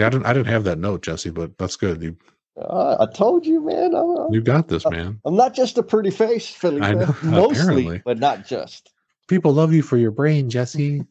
Yeah, I didn't. I didn't have that note, Jesse, but that's good. You Uh, I told you, man. I'm, you got this, man. I'm not just a pretty face, Philly. I know, Mostly, apparently. but not just. People love you for your brain, Jesse.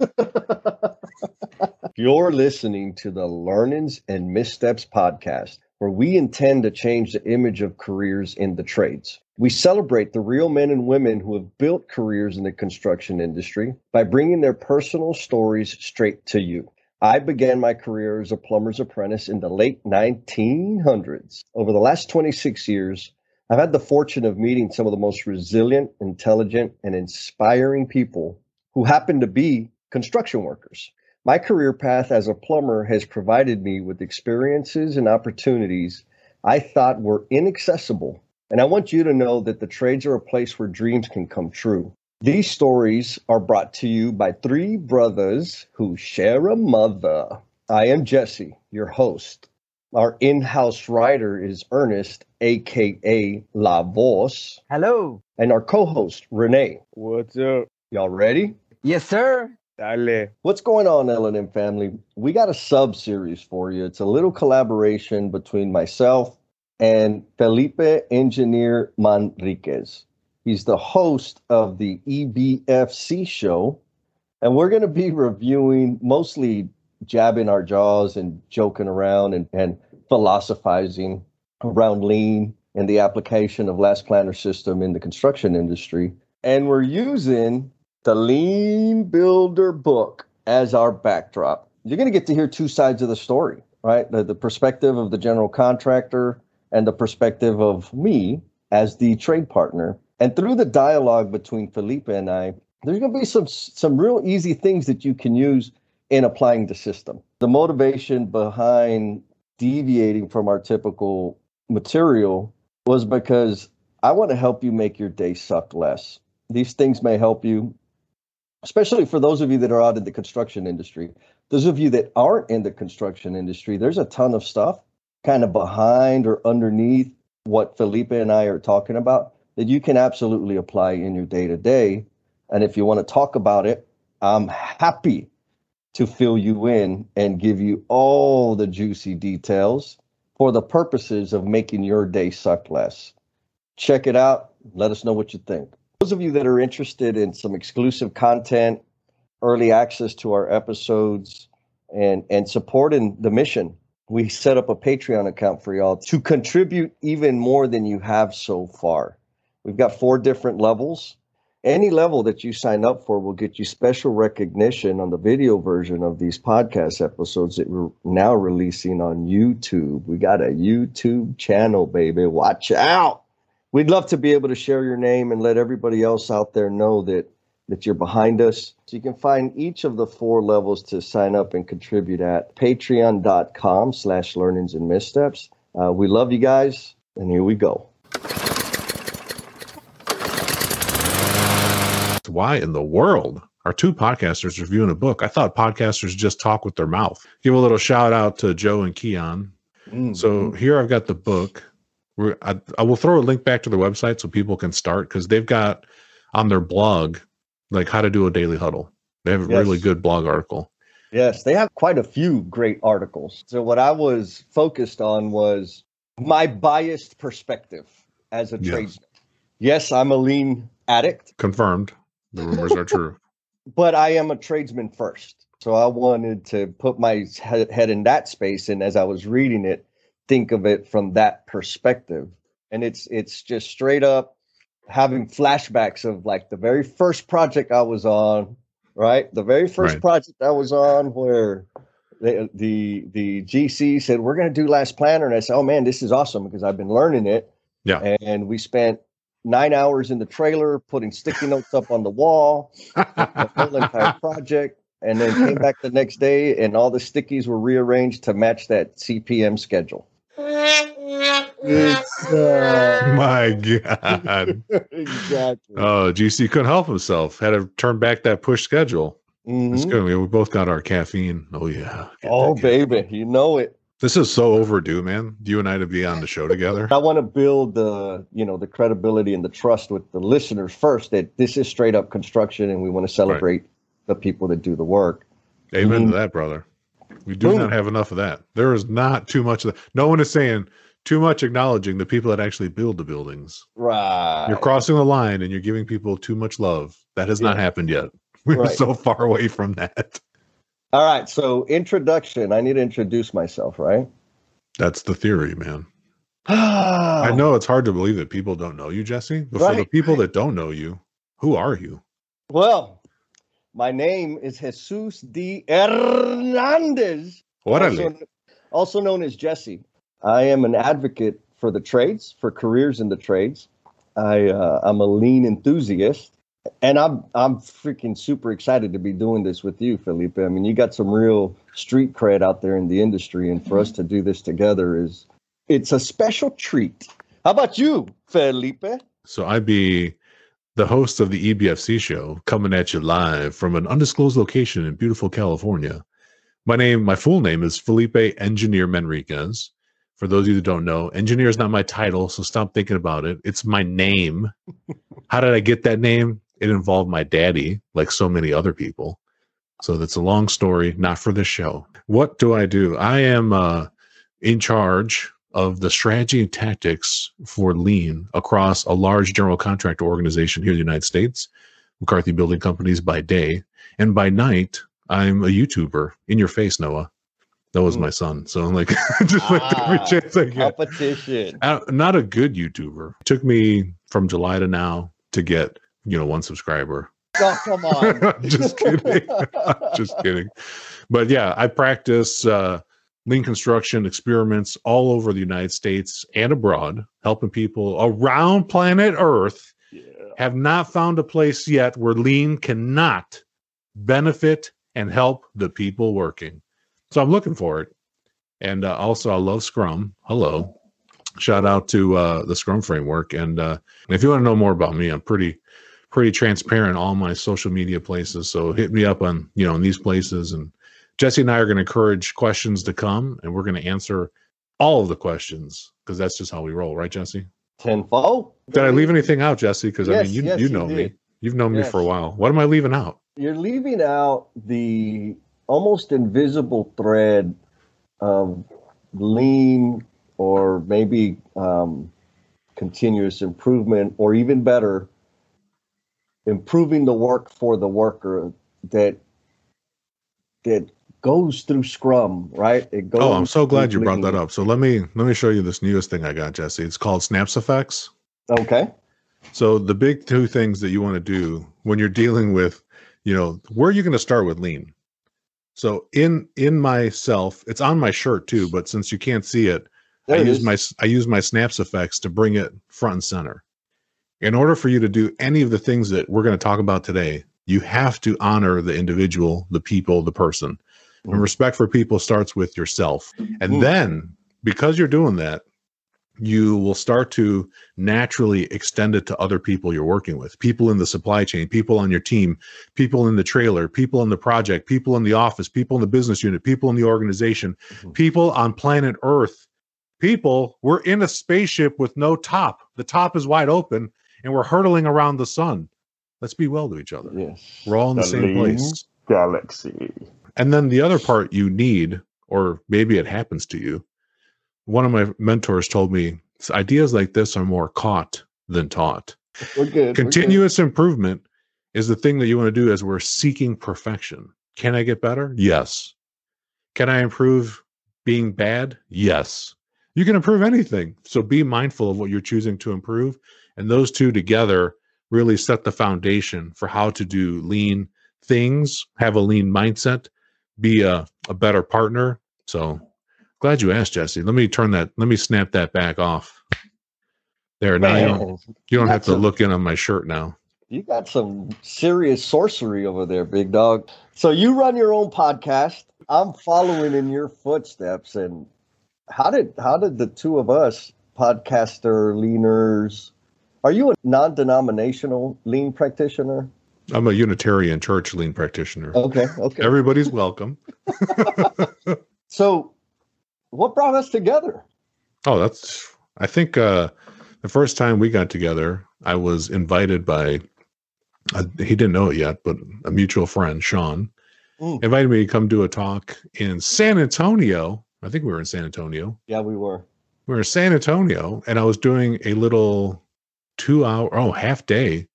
You're listening to the Learnings and Missteps podcast, where we intend to change the image of careers in the trades. We celebrate the real men and women who have built careers in the construction industry by bringing their personal stories straight to you. I began my career as a plumber's apprentice in the late 1900s. Over the last 26 years, I've had the fortune of meeting some of the most resilient, intelligent, and inspiring people who happen to be construction workers. My career path as a plumber has provided me with experiences and opportunities I thought were inaccessible. And I want you to know that the trades are a place where dreams can come true. These stories are brought to you by three brothers who share a mother. I am Jesse, your host. Our in house writer is Ernest, aka La Voz, Hello. and our co host, Renee. What's up? Y'all ready? Yes, sir. Dale. What's going on, L&M family? We got a sub series for you. It's a little collaboration between myself and Felipe Engineer Manriquez. He's the host of the EBFC show, and we're going to be reviewing mostly jabbing our jaws and joking around and, and philosophizing around lean and the application of last planner system in the construction industry. And we're using the Lean Builder book as our backdrop. You're going to get to hear two sides of the story, right? The, the perspective of the general contractor and the perspective of me as the trade partner. And through the dialogue between Felipe and I, there's going to be some some real easy things that you can use in applying the system. The motivation behind deviating from our typical material was because I want to help you make your day suck less. These things may help you, especially for those of you that are out in the construction industry. Those of you that aren't in the construction industry, there's a ton of stuff kind of behind or underneath what Felipe and I are talking about that you can absolutely apply in your day to day. And if you want to talk about it, I'm happy to fill you in and give you all the juicy details for the purposes of making your day suck less. Check it out. Let us know what you think. Those of you that are interested in some exclusive content, early access to our episodes, and, and supporting the mission, we set up a Patreon account for y'all to contribute even more than you have so far. We've got four different levels. Any level that you sign up for will get you special recognition on the video version of these podcast episodes that we're now releasing on YouTube. We got a YouTube channel, baby. Watch out. We'd love to be able to share your name and let everybody else out there know that that you're behind us. So you can find each of the four levels to sign up and contribute at patreon.com slash learnings and missteps. Uh, we love you guys, and here we go. Why in the world are two podcasters reviewing a book? I thought podcasters just talk with their mouth. Give a little shout out to Joe and Keon. So mm-hmm. here I've got the book. We're, I, I will throw a link back to their website so people can start because they've got on their blog like how to do a daily huddle. They have a Yes. really good blog article. Yes, they have quite a few great articles. So what I was focused on was my biased perspective as a Yes. tradesman. Yes, I'm a lean addict, Confirmed. The rumors are true. but I am a tradesman first. So I wanted to put my head in that space and as I was reading it, think of it from that perspective. And it's it's just straight up having flashbacks of like the very first project I was on, right? The very first Right. project I was on where the the the GC said we're going to do last planner and I said, "Oh man, this is awesome because I've been learning it." Yeah. And we spent 9 hours in the trailer putting sticky notes up on the wall the whole entire project and then came back the next day and all the stickies were rearranged to match that CPM schedule. It's uh, My God. exactly. Oh, GC couldn't help himself. Had to turn back that push schedule. It's Mhm. good. We we both got our caffeine. Oh yeah. Get Oh that caffeine. baby, you know it. This is so overdue, man. You and I to be on the show together. I want to build the, you know, the credibility and the trust with the listeners first that this is straight up construction and we want to celebrate the people that do the work. Amen Mhm. to that, brother. We do Boom. not have enough of that. There is not too much of that. No one is saying too much acknowledging the people that actually build the buildings. Right. You're crossing the line and you're giving people too much love. That has not happened yet. We're Right. so far away from that. All right. So introduction. I need to introduce myself, right? That's the theory, man. I know it's hard to believe that people don't know you, Jesse. But for the people that don't know you, who are you? Well, my name is Jesus D. Hernandez. Orale. also, also known as Jesse. I am an advocate for the trades, for careers in the trades. I uh, I'm a lean enthusiast, and I'm I'm freaking super excited to be doing this with you, Felipe. I mean, you got some real street cred out there in the industry, and for us to do this together is it's a special treat. How about you, Felipe? So I'd be the host of the EBFC show coming at you live from an undisclosed location in beautiful California. My name, my full name is Felipe Engineer Manriquez. For those of you that don't know, engineer is not my title, so stop thinking about it. It's my name. How did I get that name? It involved my daddy, like so many other people. So that's a long story, not for this show. What do I do? I am uh, in charge of the strategy and tactics for lean across a large general contractor organization here in the United States, McCarthy Building Companies by day. And by night, I'm a YouTuber in your face, Noah. That was Hmm. my son. So I'm like, just like every Ah, chance I get. Competition. Uh, not a good YouTuber. took me from July to now to get, you know, one subscriber. Oh, come on. just kidding. just kidding. But yeah, I practice uh, lean construction experiments all over the United States and abroad, helping people around planet Earth Yeah. have not found a place yet where lean cannot benefit and help the people working. So I'm looking for it. And uh, also, I love Scrum. Hello. Shout out to uh, the Scrum framework. And uh, if you want to know more about me, I'm pretty pretty transparent all my social media places. So hit me up on you know in these places. And Jesse and I are going to encourage questions to come, and we're going to answer all of the questions because that's just how we roll, right, Jesse? Tenfold. Did I leave anything out, Jesse? Because I mean, you yes, you you know me. You've known me for a while. What am I leaving out? You're leaving out the almost invisible thread of lean or maybe um, continuous improvement, or even better, improving the work for the worker that that goes through Scrum, right? It oh, goes. Oh, I'm so glad you brought that up. So let me let me show you this newest thing I got, Jesse. It's called Snaps Effects. Okay. So the big two things that you want to do when you're dealing with, you know, where are you going to start with lean? So in in myself, it's on my shirt too, but since you can't see it, There I it use is. my I use my snaps effects to bring it front and center. In order for you to do any of the things that we're going to talk about today, you have to honor the individual, the people, the person. And Mm. respect for people starts with yourself. And Mm. then because you're doing that, you will start to naturally extend it to other people you're working with people in the supply chain, people on your team, people in the trailer, people in the project, people in the office, people in the business unit, people in the organization, Mhm. people on planet Earth. People, we're in a spaceship with no top. The top is wide open and we're hurtling around the sun. Let's be well to each other. Yes. We're all in the, The same place. Galaxy. And then the other part you need, or maybe it happens to you. One of my mentors told me ideas like this are more caught than taught. We're good. we're good. Continuous improvement is the thing that you want to do as we're seeking perfection. Can I get better? Yes. Can I improve being bad? Yes. You can improve anything. So be mindful of what you're choosing to improve. And those two together really set the foundation for how to do lean things, have a lean mindset, be a, a better partner. So glad you asked, Jesse. Let me turn that, let me snap that back off. There, now you don't, you don't have to look in on my shirt now. You got some serious sorcery over there, big dog. So you run your own podcast. I'm following in your footsteps. And how did how did the two of us, podcaster leaners, are you a non-denominational lean practitioner? I'm a Unitarian church lean practitioner. Okay, okay. Everybody's welcome. so what brought us together? Oh, that's I think uh the first time we got together, I was invited by uh, he didn't know it yet, but a mutual friend, Sean. mm. invited me to come do a talk in San Antonio. I think we were in San Antonio. Yeah, we were. We were in San Antonio, and I was doing a little two hour, oh, half day,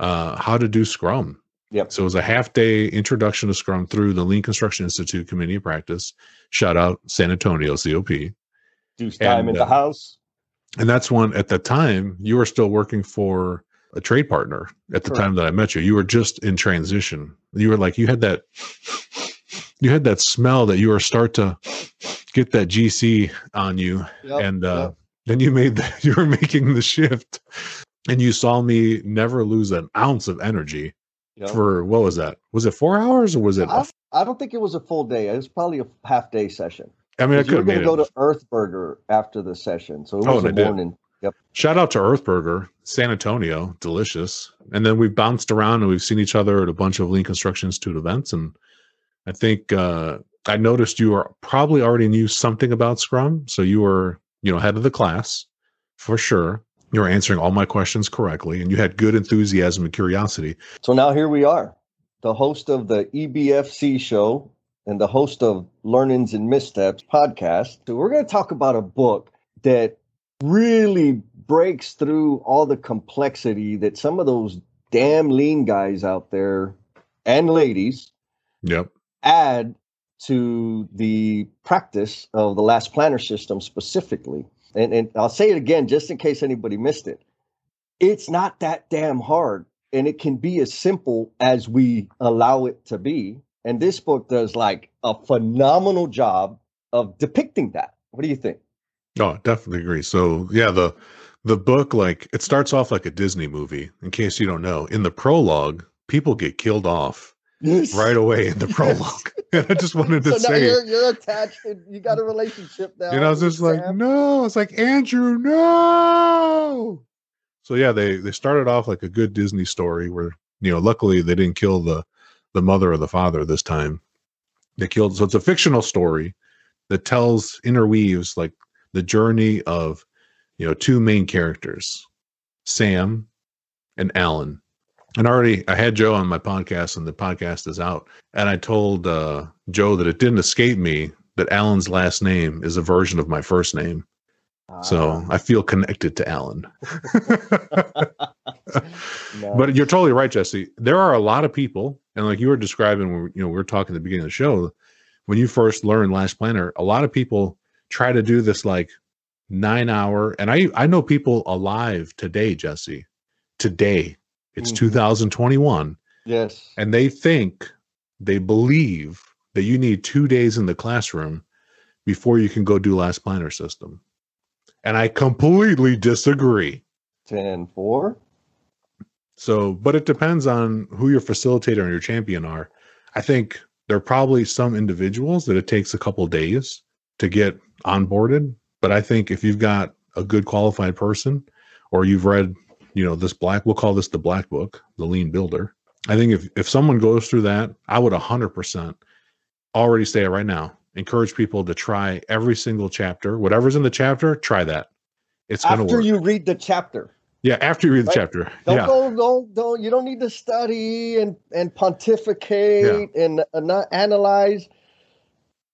uh, how to do Scrum. Yep. So it was a half day introduction to Scrum through the Lean Construction Institute Community of Practice. Shout out San Antonio COP. Deuce time and, in the uh, house. And that's one at the time you were still working for a trade partner at the Correct. time that I met you. You were just in transition. You were like you had that you had that smell that you were start to get that GC on you. Yep, and uh yep. then you made the, you were making the shift and you saw me never lose an ounce of energy yep. for what was that? Was it four hours or was it? I, I don't think it was a full day. It was probably a half day session. I mean, I could have go to Earthburger after the session, so it was oh, a morning. Yep. Shout out to Earthburger, San Antonio, delicious. And then we've bounced around and we've seen each other at a bunch of Lean Construction Institute events. And I think uh, I noticed you were probably already knew something about Scrum, so you were, you know, head of the class for sure. You were answering all my questions correctly, and you had good enthusiasm and curiosity. So now here we are, the host of the EBFC show, and the host of Learnings and Missteps podcast. So we're going to talk about a book that really breaks through all the complexity that some of those damn lean guys out there and ladies yep add to the practice of the last planner system specifically and, and i'll say it again just in case anybody missed it it's not that damn hard and it can be as simple as we allow it to be and this book does like a phenomenal job of depicting that. What do you think? Oh, definitely agree. So yeah, the the book like it starts off like a Disney movie. In case you don't know, in the prologue, people get killed off. Right away in the prologue. and I just wanted to so say, you're, you're attached. And you got a relationship now. And I was just like, no. It's like Andrew, no. So yeah, they they started off like a good Disney story where you know, luckily they didn't kill the the mother or the father this time. They killed. So it's a fictional story that tells interweaves like the journey of you know two main characters, Sam and Alan. And already I had Joe on my podcast, and the podcast is out. And I told uh, Joe that it didn't escape me that Alan's last name is a version of my first name. So ah. I feel connected to Alan. But you're totally right, Jesse. There are a lot of people, and like you were describing, when you know we were talking at the beginning of the show, when you first learn Last Planner, a lot of people try to do this like nine hour, and I I know people alive today, Jesse. Today, it's mm-hmm. 2021. Yes, and they think they believe that you need two days in the classroom before you can go do Last Planner system and I completely disagree. 10 4. So, but it depends on who your facilitator and your champion are. I think there are probably some individuals that it takes a couple days to get onboarded. But I think if you've got a good qualified person or you've read, you know, this black, we'll call this the black book, the lean builder. I think if, if someone goes through that, I would 100% already say it right now encourage people to try every single chapter. Whatever's in the chapter, try that. It's going to work. After you read the chapter. Yeah, after you read the right? chapter. Don't yeah. go, don't, don't. You don't need to study and and pontificate yeah. and uh, not analyze.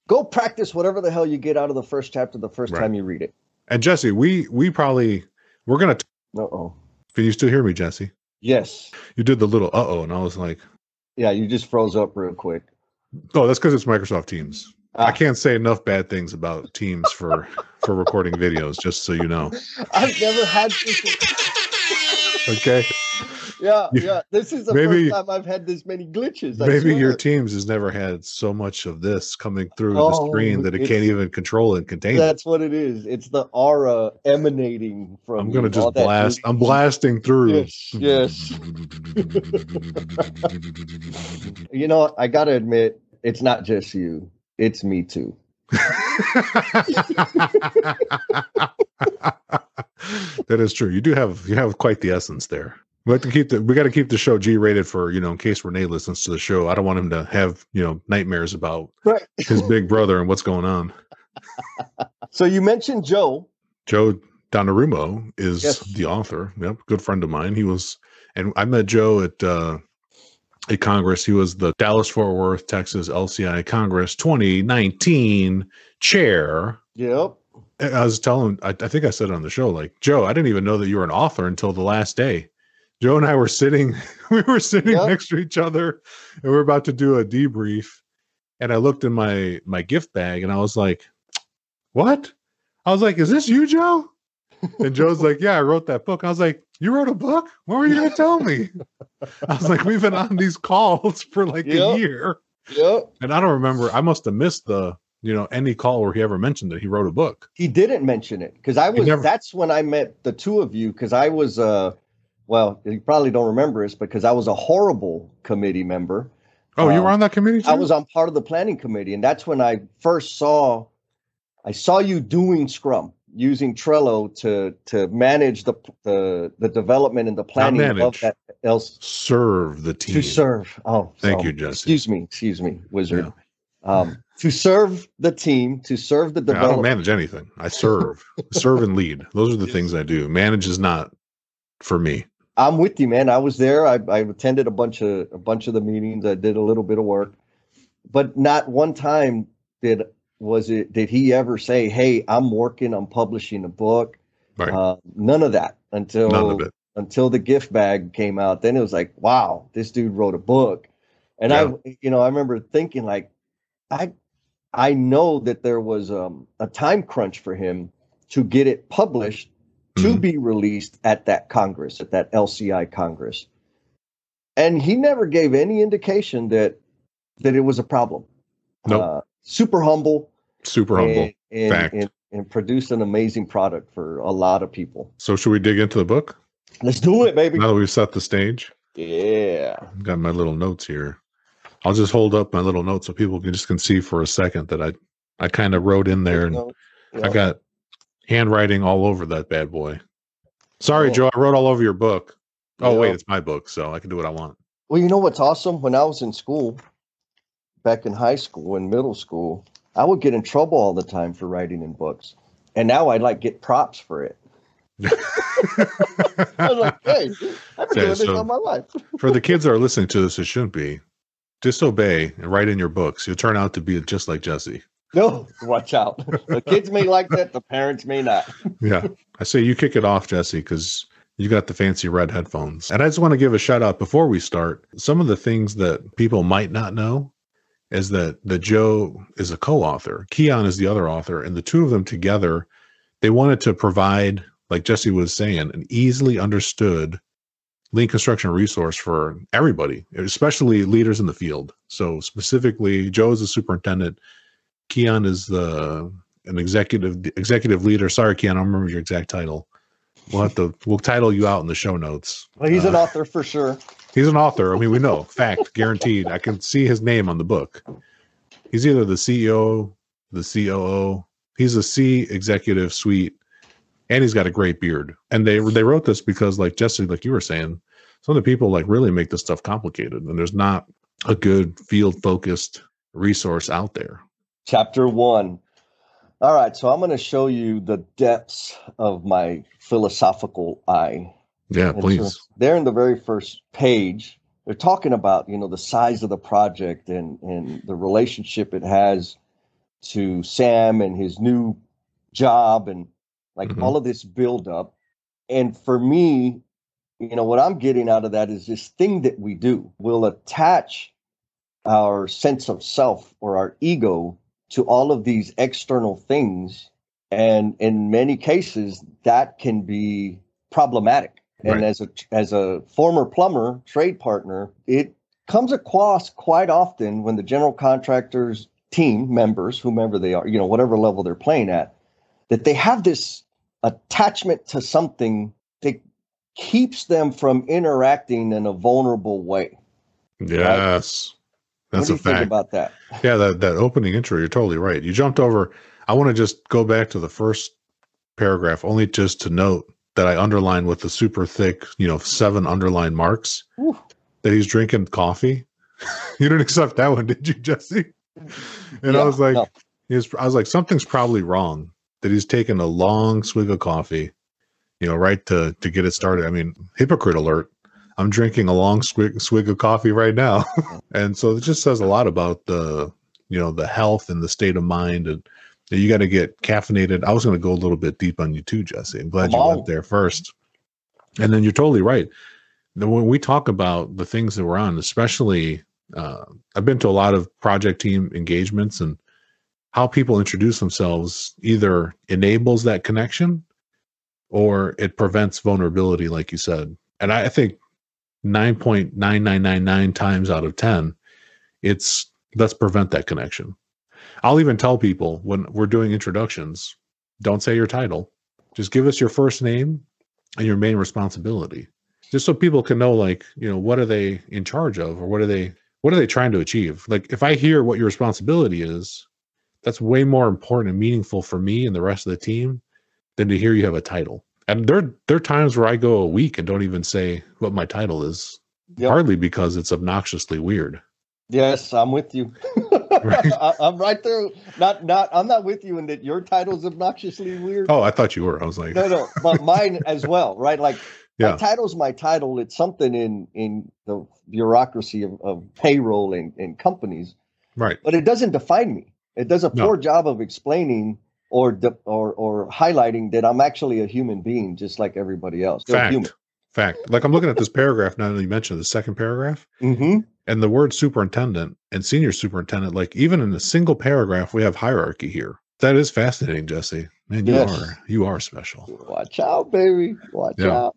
Go practice whatever the hell you get out of the first chapter the first right. time you read it. And Jesse, we we probably we're gonna. Uh oh. Can you still hear me, Jesse? Yes. You did the little uh oh, and I was like. Yeah, you just froze up real quick. Oh, that's because it's Microsoft Teams. I can't say enough bad things about Teams for for recording videos. Just so you know, I've never had this. okay. Yeah, yeah. This is the maybe, first time I've had this many glitches. I maybe your Teams has never had so much of this coming through oh, the screen that it can't even control and contain. It. That's it. what it is. It's the aura emanating from. I'm gonna just blast. I'm blasting through. Yes. Yes. you know, I gotta admit, it's not just you it's me too. that is true. You do have you have quite the essence there. We have to keep the we got to keep the show G rated for you know in case Renee listens to the show. I don't want him to have you know nightmares about right. his big brother and what's going on. so you mentioned Joe. Joe Donarumma is yes. the author. Yep, good friend of mine. He was, and I met Joe at uh, a Congress. He was the Dallas Fort Worth, Texas LCI Congress 2019 chair. Yep. I was telling, I, I think I said it on the show, like, Joe, I didn't even know that you were an author until the last day. Joe and I were sitting, we were sitting yep. next to each other and we are about to do a debrief. And I looked in my my gift bag and I was like, What? I was like, Is this you, Joe? And Joe's like, Yeah, I wrote that book. I was like, You wrote a book? What were you gonna tell me? I was like, We've been on these calls for like yep. a year. Yep. And I don't remember, I must have missed the you know any call where he ever mentioned that he wrote a book. He didn't mention it because I was. Never... That's when I met the two of you because I was. uh Well, you probably don't remember this because I was a horrible committee member. Oh, um, you were um, on that committee. Too? I was on part of the planning committee, and that's when I first saw. I saw you doing Scrum using Trello to to manage the the the development and the planning of that else serve the team to serve. Oh, thank so, you, Jesse. Excuse me, excuse me, Wizard. Yeah. Um, to serve the team, to serve the development. I don't manage anything. I serve, serve and lead. Those are the things I do. Manage is not for me. I'm with you, man. I was there. I, I attended a bunch of a bunch of the meetings. I did a little bit of work, but not one time did was it did he ever say, "Hey, I'm working on publishing a book." Right. Uh, none of that until none of until the gift bag came out. Then it was like, "Wow, this dude wrote a book," and yeah. I, you know, I remember thinking like, I I know that there was um, a time crunch for him to get it published to mm-hmm. be released at that Congress, at that LCI Congress. And he never gave any indication that that it was a problem. Nope. Uh, super humble. Super humble. And, Fact. And, and produced an amazing product for a lot of people. So should we dig into the book? Let's do it, baby. Now that we've set the stage. Yeah. I've got my little notes here. I'll just hold up my little notes so people can just can see for a second that I I kind of wrote in there and I got handwriting all over that bad boy. Sorry, Joe, I wrote all over your book. Oh wait, it's my book, so I can do what I want. Well, you know what's awesome? When I was in school, back in high school and middle school, I would get in trouble all the time for writing in books, and now I like get props for it. I was like, hey, I've been doing this all my life. for the kids that are listening to this, it shouldn't be disobey and write in your books, you'll turn out to be just like Jesse. No, watch out. The kids may like that, the parents may not. yeah. I say you kick it off, Jesse, because you got the fancy red headphones. And I just want to give a shout out before we start. Some of the things that people might not know is that that Joe is a co-author. Keon is the other author, and the two of them together, they wanted to provide, like Jesse was saying, an easily understood lean construction resource for everybody, especially leaders in the field. So specifically, Joe is the superintendent. Keon is the an executive executive leader. Sorry, Keon, I don't remember your exact title. We'll have to we'll title you out in the show notes. Well, he's uh, an author for sure. He's an author. I mean, we know fact, guaranteed. I can see his name on the book. He's either the CEO, the COO. He's a C executive suite and he's got a great beard. And they they wrote this because, like Jesse, like you were saying, some of the people like really make this stuff complicated, and there's not a good field focused resource out there. Chapter one. All right, so I'm going to show you the depths of my philosophical eye. Yeah, and please. So there in the very first page, they're talking about you know the size of the project and and the relationship it has to Sam and his new job and like mm-hmm. all of this buildup. And for me, you know, what I'm getting out of that is this thing that we do. We'll attach our sense of self or our ego to all of these external things. And in many cases, that can be problematic. Right. And as a as a former plumber, trade partner, it comes across quite often when the general contractors team members, whomever they are, you know, whatever level they're playing at, that they have this attachment to something that keeps them from interacting in a vulnerable way. Yes. That's a fact. about that? Yeah, that, that opening intro, you're totally right. You jumped over. I want to just go back to the first paragraph, only just to note that I underlined with the super thick, you know, seven underline marks Ooh. that he's drinking coffee. you didn't accept that one, did you, Jesse? And yeah, I was like, no. was, I was like, something's probably wrong that he's taken a long swig of coffee, you know, right to to get it started. I mean, hypocrite alert. I'm drinking a long swig, swig of coffee right now. and so it just says a lot about the, you know, the health and the state of mind. And you got to get caffeinated. I was going to go a little bit deep on you too, Jesse. I'm glad Come you on. went there first. And then you're totally right. When we talk about the things that we're on, especially, uh, I've been to a lot of project team engagements and how people introduce themselves either enables that connection or it prevents vulnerability, like you said. And I think 9.9999 times out of 10, it's let's prevent that connection. I'll even tell people when we're doing introductions, don't say your title. Just give us your first name and your main responsibility. Just so people can know like, you know, what are they in charge of or what are they what are they trying to achieve? Like if I hear what your responsibility is, that's way more important and meaningful for me and the rest of the team than to hear you have a title and there there are times where I go a week and don't even say what my title is, yep. partly because it's obnoxiously weird. Yes, I'm with you. right? I, am right there. Not not. I'm not with you in that your title's obnoxiously weird. Oh, I thought you were. I was like, no, no, but mine as well. Right, like. Yeah. My title's my title. It's something in in the bureaucracy of, of payroll and, and companies. Right. But it doesn't define me. It does a poor no. job of explaining or de- or or highlighting that I'm actually a human being, just like everybody else. Fact. Human. Fact. Like I'm looking at this paragraph now that you mentioned the second paragraph, mm-hmm. and the word superintendent and senior superintendent. Like even in a single paragraph, we have hierarchy here. That is fascinating, Jesse. Man, you yes. are you are special. Watch out, baby. Watch yeah. out.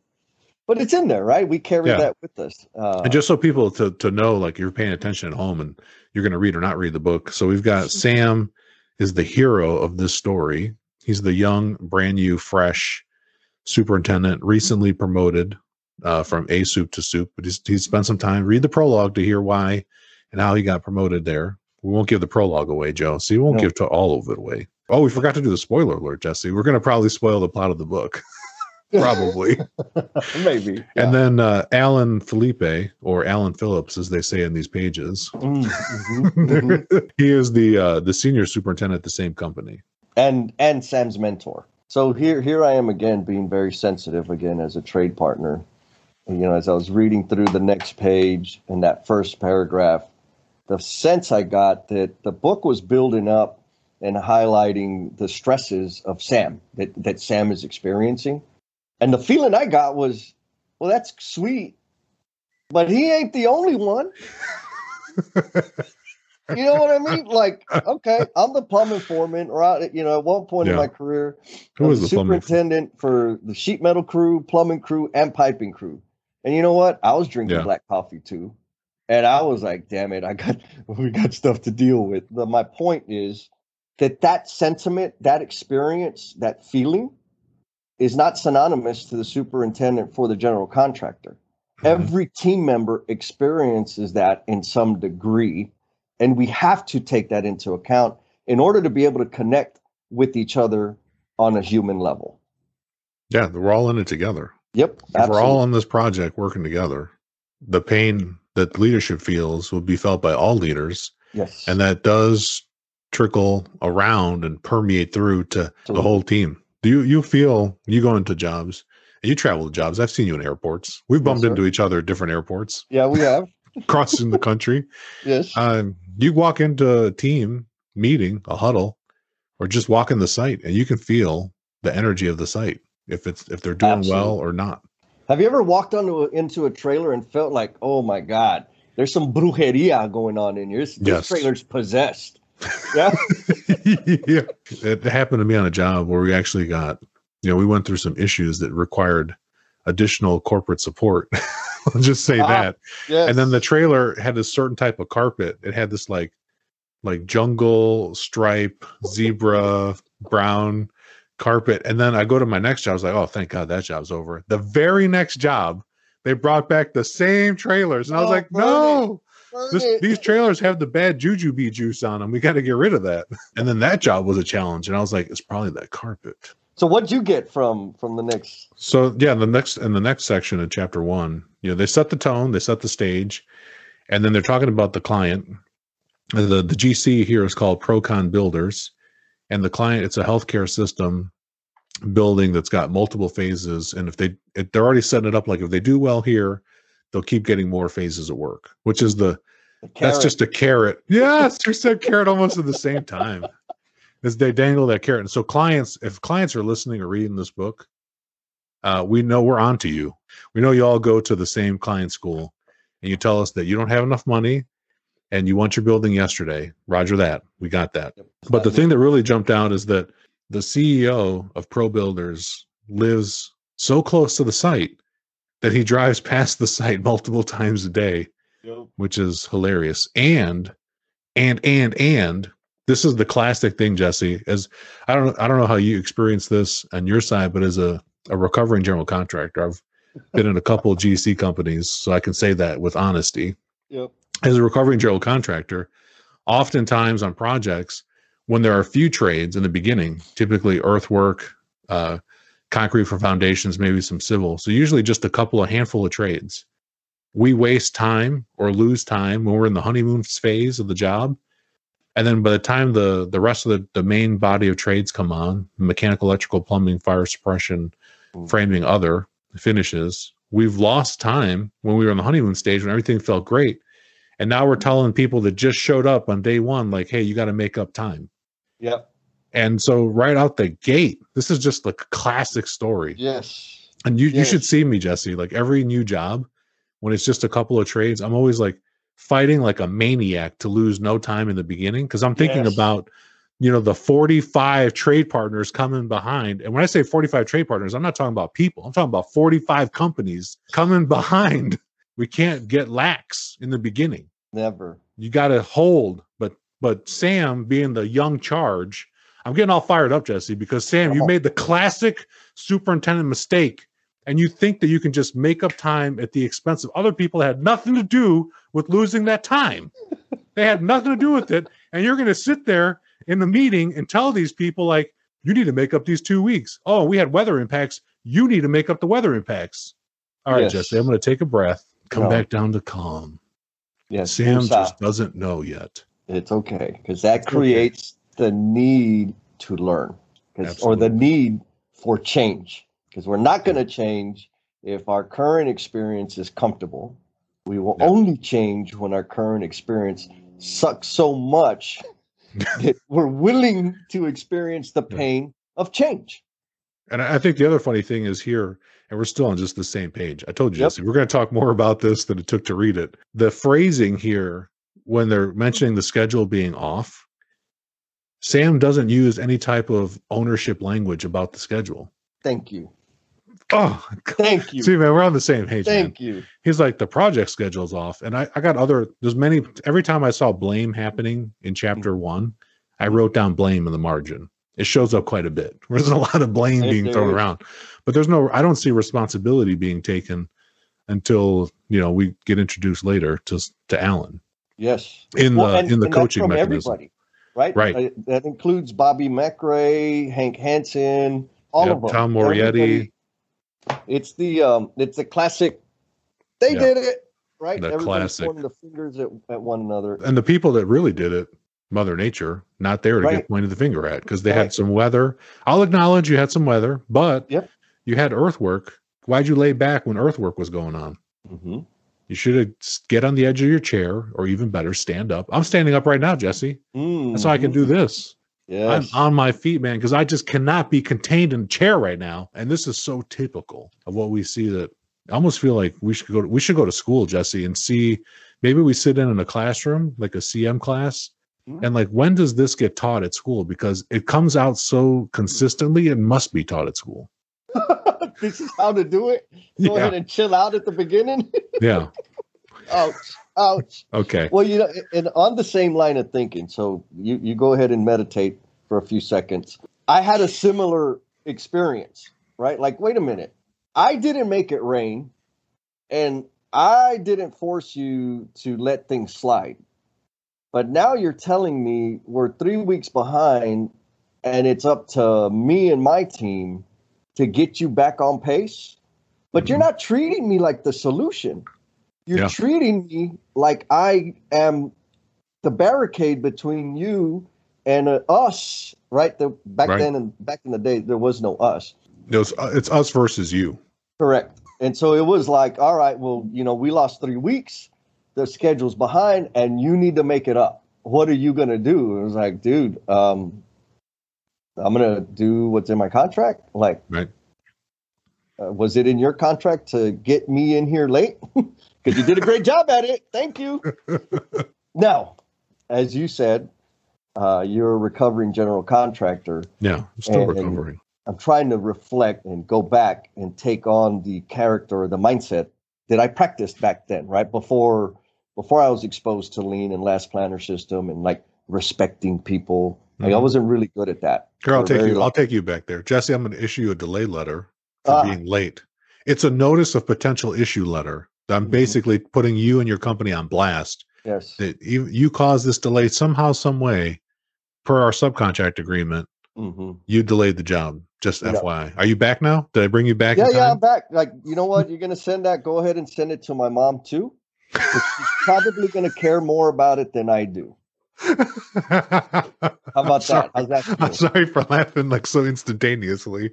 But it's in there, right? We carry yeah. that with us. Uh, and just so people to to know, like you're paying attention at home and you're going to read or not read the book. So we've got Sam is the hero of this story. He's the young, brand new, fresh superintendent, recently promoted uh, from A soup to soup. But he's, he's spent some time. Read the prologue to hear why and how he got promoted there. We won't give the prologue away, Joe. So you won't no. give to all of it away. Oh, we forgot to do the spoiler alert, Jesse. We're going to probably spoil the plot of the book. probably. Maybe. Yeah. And then uh, Alan Felipe, or Alan Phillips, as they say in these pages, mm-hmm. mm-hmm. he is the uh, the senior superintendent at the same company, and and Sam's mentor. So here here I am again, being very sensitive again as a trade partner. You know, as I was reading through the next page in that first paragraph, the sense I got that the book was building up and highlighting the stresses of Sam that, that Sam is experiencing and the feeling I got was, well, that's sweet, but he ain't the only one. you know what I mean? Like, okay, I'm the plumbing foreman, right? You know, at one point yeah. in my career, Who I was the superintendent for the sheet metal crew, plumbing crew, and piping crew. And you know what? I was drinking yeah. black coffee too. And I was like, damn it, I got we got stuff to deal with. But my point is that that sentiment, that experience, that feeling is not synonymous to the superintendent for the general contractor. Mm-hmm. Every team member experiences that in some degree, and we have to take that into account in order to be able to connect with each other on a human level. Yeah, we're all in it together. Yep. If we're all on this project working together, the pain that leadership feels will be felt by all leaders. Yes. And that does trickle around and permeate through to Absolutely. the whole team. Do you you feel you go into jobs and you travel to jobs? I've seen you in airports. We've bumped yes, into each other at different airports. Yeah, we have crossing the country. Yes. Um, you walk into a team meeting, a huddle, or just walk in the site, and you can feel the energy of the site if it's if they're doing Absolutely. well or not. Have you ever walked onto a, into a trailer and felt like, oh my god, there's some brujeria going on in here. This, yes. this trailer's possessed. Yeah. yeah. It happened to me on a job where we actually got, you know, we went through some issues that required additional corporate support. I'll just say ah, that. Yes. And then the trailer had a certain type of carpet. It had this like like jungle stripe, zebra, brown carpet. And then I go to my next job. I was like, oh, thank God that job's over. The very next job, they brought back the same trailers. And I was oh, like, no, this, these trailers have the bad juju bee juice on them. We got to get rid of that. And then that job was a challenge, and I was like, it's probably that carpet. So what'd you get from from the next? So yeah, the next in the next section of chapter one, you know, they set the tone, they set the stage, and then they're talking about the client. The the GC here is called Procon Builders, and the client it's a healthcare system building that's got multiple phases. And if they if they're already setting it up like if they do well here, they'll keep getting more phases of work, which is the, The that's just a carrot. Yes, you said carrot almost at the same time. As they dangle that carrot. And so clients, if clients are listening or reading this book, uh, we know we're on to you. We know you all go to the same client school and you tell us that you don't have enough money and you want your building yesterday. Roger that. We got that. But the thing that really jumped out is that the CEO of Pro Builders lives so close to the site that he drives past the site multiple times a day, Yep. which is hilarious. And and and and this is the classic thing, Jesse. As I don't I don't know how you experience this on your side, but as a, a recovering general contractor, I've been in a couple of GC companies, so I can say that with honesty Yep. as a recovering general contractor, oftentimes on projects, when there are few trades in the beginning, typically earthwork, uh, concrete for foundations, maybe some civil. So usually just a couple, a handful of trades. We waste time or lose time when we're in the honeymoon phase of the job. And then by the time the the rest of the, the main body of trades come on, mechanical, electrical, plumbing, fire suppression, Mm. framing, other finishes, we've lost time when we were in the honeymoon stage when everything felt great. And now we're telling people that just showed up on day one, like, hey, you got to make up time. Yep. And so right out the gate, this is just like a classic story. Yes. And you, you should see me, Jesse. Like every new job, when it's just a couple of trades, I'm always like fighting like a maniac to lose no time in the beginning because I'm thinking Yes. about, you know, the 45 trade partners coming behind. And when I say 45 trade partners, I'm not talking about people. I'm talking about 45 companies coming behind. We can't get lax in the beginning. Never. You got to hold. But but Sam being the young charge, I'm getting all fired up, Jesse, because Sam, you made the classic superintendent mistake and you think that you can just make up time at the expense of other people that had nothing to do with losing that time. they had nothing to do with it. And you're going to sit there in the meeting and tell these people, like, you need to make up these two weeks. Oh, we had weather impacts. You need to make up the weather impacts. All right, Yes. Jesse, I'm going to take a breath, come No. back down to calm. Yes. Sam just doesn't know yet. It's okay because that It's creates the need to learn or the need for change. Because we're not going to change if our current experience is comfortable. We will Yeah. only change when our current experience sucks so much that we're willing to experience the Yeah. pain of change. And I I think the other funny thing is here, and we're still on just the same page. I told you, Yep. Jesse, we're going to talk more about this than it took to read it. The phrasing here, when they're mentioning the schedule being off, Sam doesn't use any type of ownership language about the schedule. Thank you. Oh, Thank you. see, man, we're on the same page. man. Thank you. He's like, the project schedule's off. And I, I got other, there's many, every time I saw blame happening in chapter one, I wrote down blame in the margin. It shows up quite a bit. There's a lot of blame being thrown is. around, but there's no, I don't see responsibility being taken until, you know, we get introduced later to, to Alan Yes. in the, and- in the coaching mechanism. Everybody, right? Right. Uh, that includes Bobby McRae, Hank Hansen, all Yep, of them. Tom Morietti. It's the um, it's the classic. They Yeah. did it right. The Everybody's classic. pointing the fingers at, at one another. And the people that really did it, Mother Nature, not there to Right. get pointed the finger at because they Right. had some weather. I'll acknowledge you had some weather, but Yep. you had earthwork. Why'd you lay back when earthwork was going on? hmm You should get on the edge of your chair, or even better, stand up. I'm standing up right now, Jesse. That's how I can do this. Yes. I'm on my feet, man, because I just cannot be contained in a chair right now. And this is so typical of what we see. That I almost feel like we should go. To, we should go to school, Jesse, and see. Maybe we sit in in a classroom, like a CM class, Mhm. and like when does this get taught at school? Because it comes out so consistently, it must be taught at school. this is how to do it. Go Yeah. ahead and chill out at the beginning. Yeah. ouch. Ouch. Okay. Well, you know, and on the same line of thinking, so you, you go ahead and meditate for a few seconds. I had a similar experience, right? Like, wait a minute. I didn't make it rain, and I didn't force you to let things slide. But now you're telling me we're three weeks behind, and it's up to me and my team to get you back on pace. But you're Mhm. not treating me like the solution. You're Yeah. treating me like I am the barricade between you and uh, us. Right? The back Right. then and back in the day, there was no us. It was, uh, it's us versus you. Correct. And so it was like, all right, well, you know, we lost three weeks. The schedule's behind, and you need to make it up. What are you gonna do? It was like, dude, um, I'm gonna do what's in my contract. Like, Right. uh, was it in your contract to get me in here late? Because you did a great job at it. Thank you. now, as you said, uh, you're a recovering general contractor. Yeah, I'm still And- and- recovering. I'm trying to reflect and go back and take on the character or the mindset that I practiced back then, right before before I was exposed to lean and last planner system and like respecting people. Like I Mhm. wasn't really good at that. Here, I'll take you. long- I'll take you back there, Jesse. I'm going to issue you a delay letter for Ah. being late. It's a notice of potential issue letter. I'm Mhm. basically putting you and your company on blast Yes. that you you caused this delay somehow, some way, per our subcontract agreement. hmm You delayed the job. Just Yeah. FYI. Are you back now? Did I bring you back? Yeah, yeah, I'm back. Like, you know what? You're gonna send that. Go ahead and send it to my mom too. She's probably gonna care more about it than I do. How about Sorry. that? How's that? I'm sorry for laughing like so instantaneously.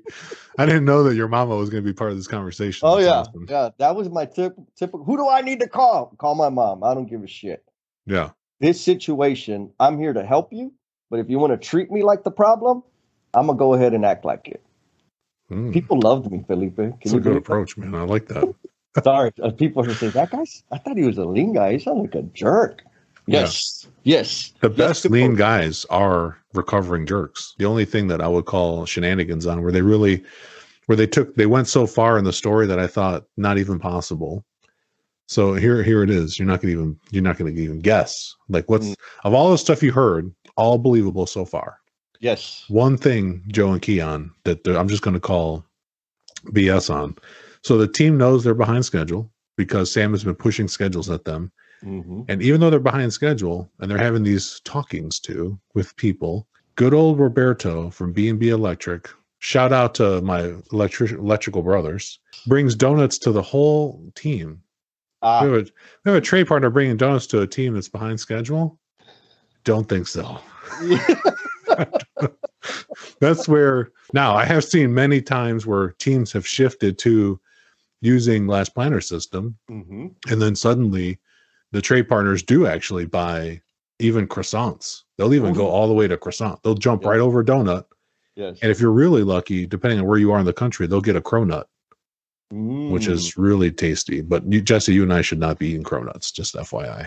I didn't know that your mama was going to be part of this conversation. Oh yeah, yeah. That was my tip, typical. Who do I need to call? Call my mom. I don't give a shit. yeah. This situation, I'm here to help you. But if you want to treat me like the problem, I'm gonna go ahead and act like it. Mm, People loved me, Felipe. Can That's a good approach, man. I like that. that? Sorry, uh, people who say that guy's. I thought he was a lean guy. He sounded like a jerk. Yeah. Yes, yes. The best good lean approach. guys are recovering jerks. The only thing that I would call shenanigans on where they really where they took they went so far in the story that I thought not even possible. So here here it is. You're not gonna even you're not gonna even guess. Like what's Mm. of all the stuff you heard, all believable so far. Yes. One thing, Joe and Keon, that I'm just gonna call BS on. So the team knows they're behind schedule because Sam has been pushing schedules at them. Hmm And even though they're behind schedule and they're having these talkings too with people, good old Roberto from B&B Electric, shout out to my electric electrical brothers, brings donuts to the whole team. We Ah, have, a, we have a trade partner bringing donuts to a team that's behind schedule. Don't think so. That's where now I have seen many times where teams have shifted to using last planner system hmm and then suddenly the trade partners do actually buy even croissants they'll even go Mhm. all the way to croissant they'll jump Yeah. right over donut Yes. and if you're really lucky depending on where you are in the country they'll get a cronut which Mm. is really tasty but you, jesse you and i should not be eating cronuts just fyi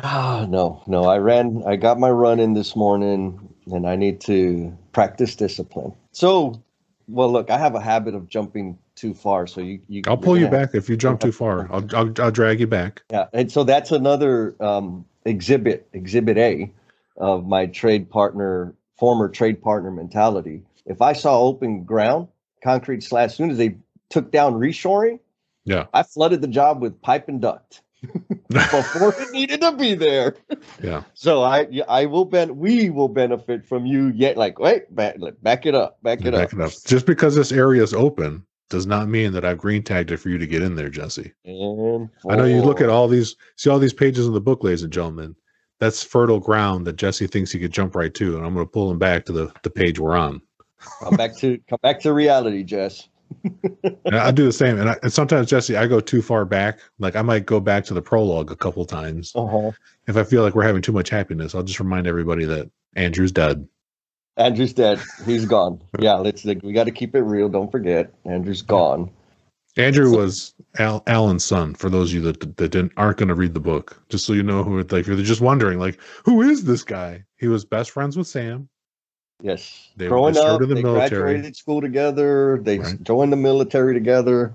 Ah, no, no. I ran. I got my run in this morning, and I need to practice discipline. So, well, look, I have a habit of jumping too far. So you, you i'll pull you have- back if you jump too far I'll, I'll, I'll drag you back Yeah, and so that's another um, exhibit, Exhibit A, of my trade partner, former trade partner mentality. If I saw open ground, concrete slab, as soon as they took down reshoring, Yeah. I flooded the job with pipe and duct before it needed to be there. yeah So I, I will ben, we will benefit from you. Yet, like, wait, back, back it up, back it back up. it up just because this area is open does not mean that i've green tagged it for you to get in there jesse And I know you look at all these, see all these pages in the book, ladies and gentlemen. That's fertile ground that Jesse thinks he could jump right to, and I'm going to pull him back to the, the page we're on. come back to come back to reality, Jess. I do the same, and, I, and sometimes Jesse, I go too far back. Like I might go back to the prologue a couple times Uh-huh. if I feel like we're having too much happiness. I'll just remind everybody that Andrew's dead. Andrew's dead. He's gone. Yeah, let's. We got to keep it real. Don't forget, Andrew's gone. Andrew So- was Al, Alan's son. For those of you that that didn't aren't going to read the book, just so you know who, like, if you're just wondering, like, who is this guy? He was best friends with Sam. Yes, They- growing they up, the they military. graduated school together. They Right. joined the military together.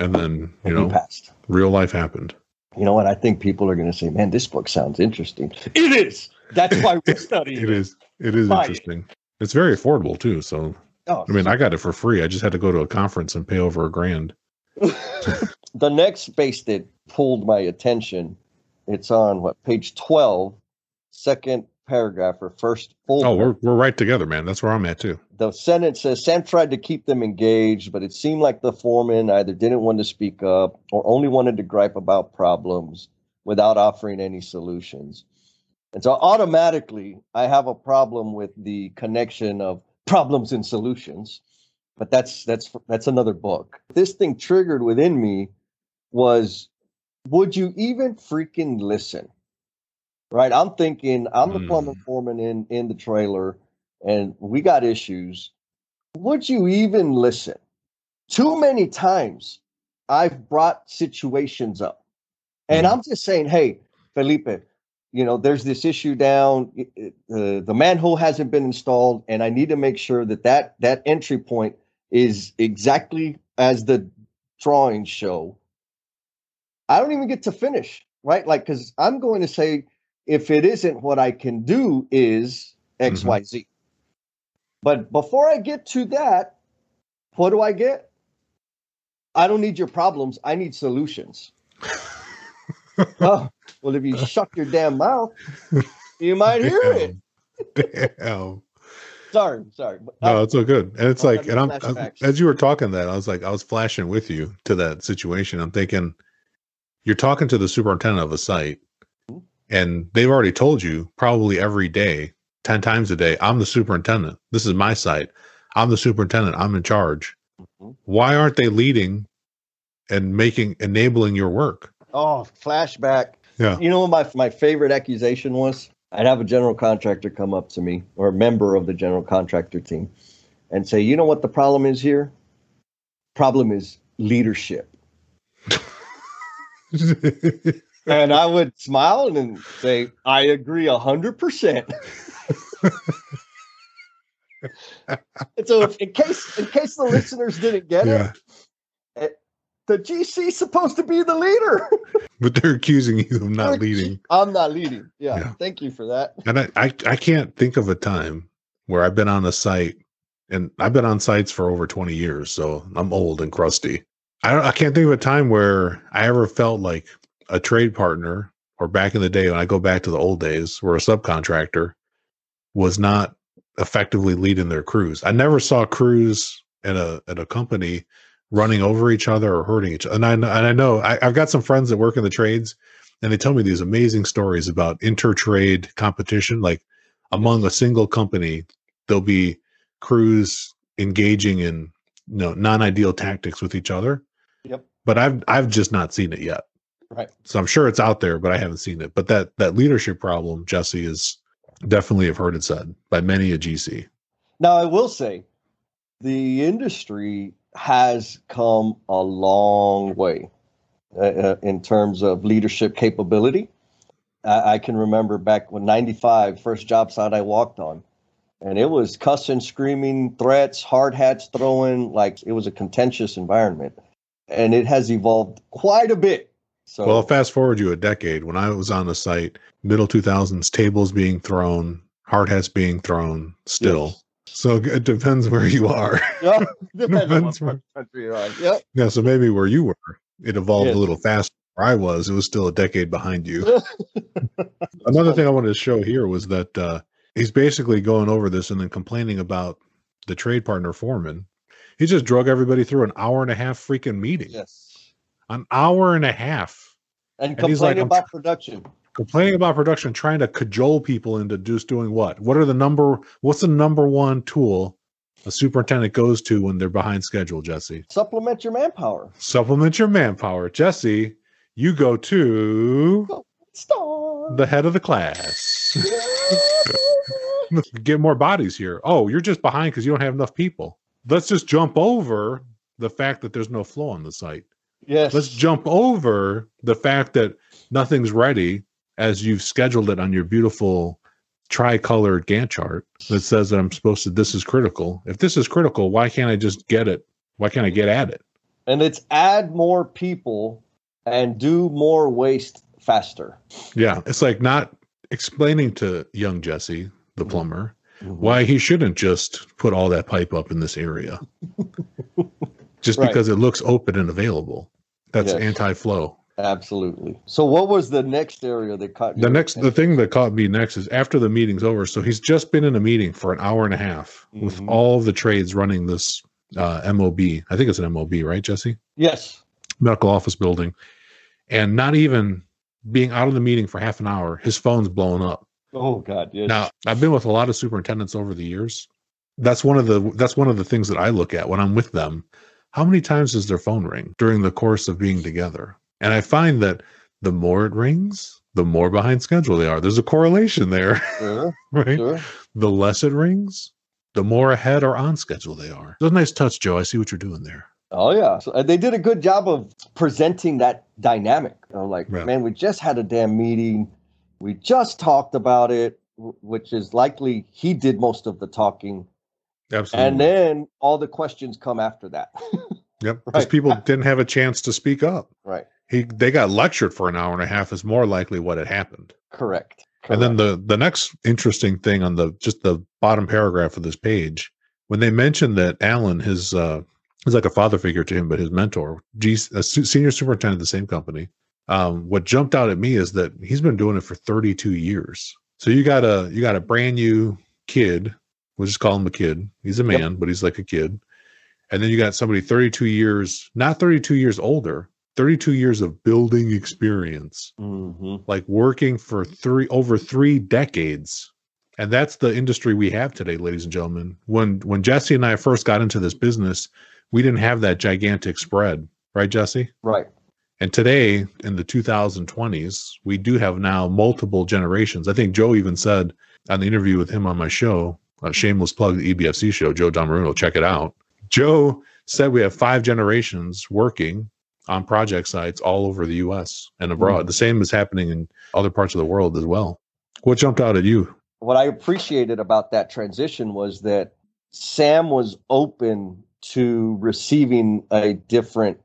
and then you and know passed. real life happened You know what? I think people are going to say, "Man, this book sounds interesting." It is. That's why we're studying. it is it is Buy it. interesting it's very affordable too so Oh, i mean i got it for free i just had to go to a conference and pay over a grand the next space that pulled my attention, it's on what page 12, second paragraph or first full. oh we're, we're right together man that's where i'm at too the sentence says Sam tried to keep them engaged, but it seemed like the foreman either didn't want to speak up or only wanted to gripe about problems without offering any solutions. And so automatically, I have a problem with the connection of problems and solutions. but that's that's that's another book. This thing triggered within me was would you even freaking listen? Right? I'm thinking I'm the Mm. foreman in in the trailer and we got issues. Would you even listen? Too many times I've brought situations up. And Mhm. I'm just saying, hey, Felipe, you know, there's this issue down. The the manhole hasn't been installed, and I need to make sure that that that entry point is exactly as the drawings show. I don't even get to finish, right? Like, because I'm going to say, if it isn't what I can do, is X, Mhm. But before I get to that, what do I get? I don't need your problems. I need solutions. oh, well, if you shut your damn mouth, you might hear it. Damn. Damn. Sorry, sorry. But No, it's so good. And it's like, and I'm, I'm- as you were talking that, I was like, I was flashing with you to that situation. I'm thinking, you're talking to the superintendent of a site. And they've already told you probably every day, 10 times a day, I'm the superintendent. This is my site. I'm the superintendent. I'm in charge. Mhm. Why aren't they leading and making, enabling your work? oh, flashback. Yeah. You know what my my favorite accusation was? I'd have a general contractor come up to me or a member of the general contractor team and say, "You know what the problem is here? Problem is leadership." And I would smile and say, "I agree a hundred percent." And so, if, in case in case the listeners didn't get yeah. it, the GC is supposed to be the leader. But they're accusing you of They're not leading. I'm not leading. Yeah, Yeah. thank you for that. And I, I, I can't think of a time where I've been on a site and I've been on sites for over 20 years, so I'm old and crusty. I don't I can't think of a time where I ever felt like a trade partner or back in the day when I go back to the old days where a subcontractor was not effectively leading their crews. I never saw crews in a in a company running over each other or hurting each other. And I and I know I, I've got some friends that work in the trades and they tell me these amazing stories about inter-trade competition like among a single company there'll be crews engaging in you know non-ideal tactics with each other Yep. but i've i've just not seen it yet Right. so i'm sure it's out there but i haven't seen it but that that leadership problem jesse is definitely have heard it said by many a gc Now, I will say the industry has come a long way uh, uh, in terms of leadership capability. I, I can remember back when 95, first job site I walked on, and it was cussing, screaming, threats, hard hats throwing, like it was a contentious environment. And it has evolved quite a bit. So, well fast forward you a decade when i was on the site middle 2000s tables being thrown hard hats being thrown still Yes. so it depends where you are yeah, depends on what Depends country you're on. Yep. Yeah, so maybe where you were, it evolved Yes. a little faster. Where I was, it was still a decade behind you. Another thing I wanted to show here was that uh, he's basically going over this and then complaining about the trade partner foreman. He just drug everybody through an hour and a half freaking meeting. Yes. An hour and a half. And And he's like, complaining about production. Complaining about production, trying to cajole people into just doing what? What are the number what's the number one tool a superintendent goes to when they're behind schedule, Jesse? Supplement your manpower. Supplement your manpower. Jesse, you go to Star. the head of the class. Get more bodies here. Oh, you're just behind because you don't have enough people. Let's just jump over the fact that there's no flow on the site. Yes. Let's jump over the fact that nothing's ready as you've scheduled it on your beautiful tricolored Gantt chart that says that I'm supposed to, this is critical. If this is critical, why can't I just get it? Why can't I get at it? And it's add more people and do more waste faster. Yeah. It's like not explaining to young Jesse, the Mhm. plumber, why he shouldn't just put all that pipe up in this area just Right. because it looks open and available that's Yes. anti-flow Absolutely. So, what was the next area that caught the next the thing that caught me next is after the meeting's over so he's just been in a meeting for an hour and a half with Mhm. all the trades running this uh, mob i think it's an mob right jesse Yes. medical office building and not even being out of the meeting for half an hour his phone's blowing up Oh God. Yes. Now, I've been with a lot of superintendents over the years, that's one of the that's one of the things that I look at when I'm with them. How many times does their phone ring during the course of being together? And I find that the more it rings, the more behind schedule they are. There's a correlation there, Sure, right? The less it rings, the more ahead or on schedule they are. It's a nice touch, Joe. I see what you're doing there. Oh yeah, so, they did a good job of presenting that dynamic. Like, Yeah. man, we just had a damn meeting. We just talked about it, which is likely he did most of the talking, Absolutely. and then all the questions come after that. yep. Because right. people didn't have a chance to speak up. right. He they got lectured for an hour and a half is more likely what had happened. Correct. And then the the next interesting thing on the just the bottom paragraph of this page, when they mentioned that Alan, his uh, is like a father figure to him, but his mentor, G, a senior superintendent of the same company. Um, what jumped out at me is that he's been doing it for 32 years. So you got a you got a brand new kid. We'll just call him a kid. He's a Yep. man, but he's like a kid. And then you got somebody 32 years, not 32 years older, 32 years of building experience Mhm. like working for three over three decades and that's the industry we have today ladies and gentlemen when when jesse and i first got into this business we didn't have that gigantic spread right jesse Right. and today in the 2020s we do have now multiple generations i think joe even said on the interview with him on my show a shameless plug the ebfc show joe Donarumma, check it out joe said we have five generations working on project sites all over the us and abroad Mm. the same is happening in other parts of the world as well what jumped out at you What I appreciated about that transition was that Sam was open to receiving a different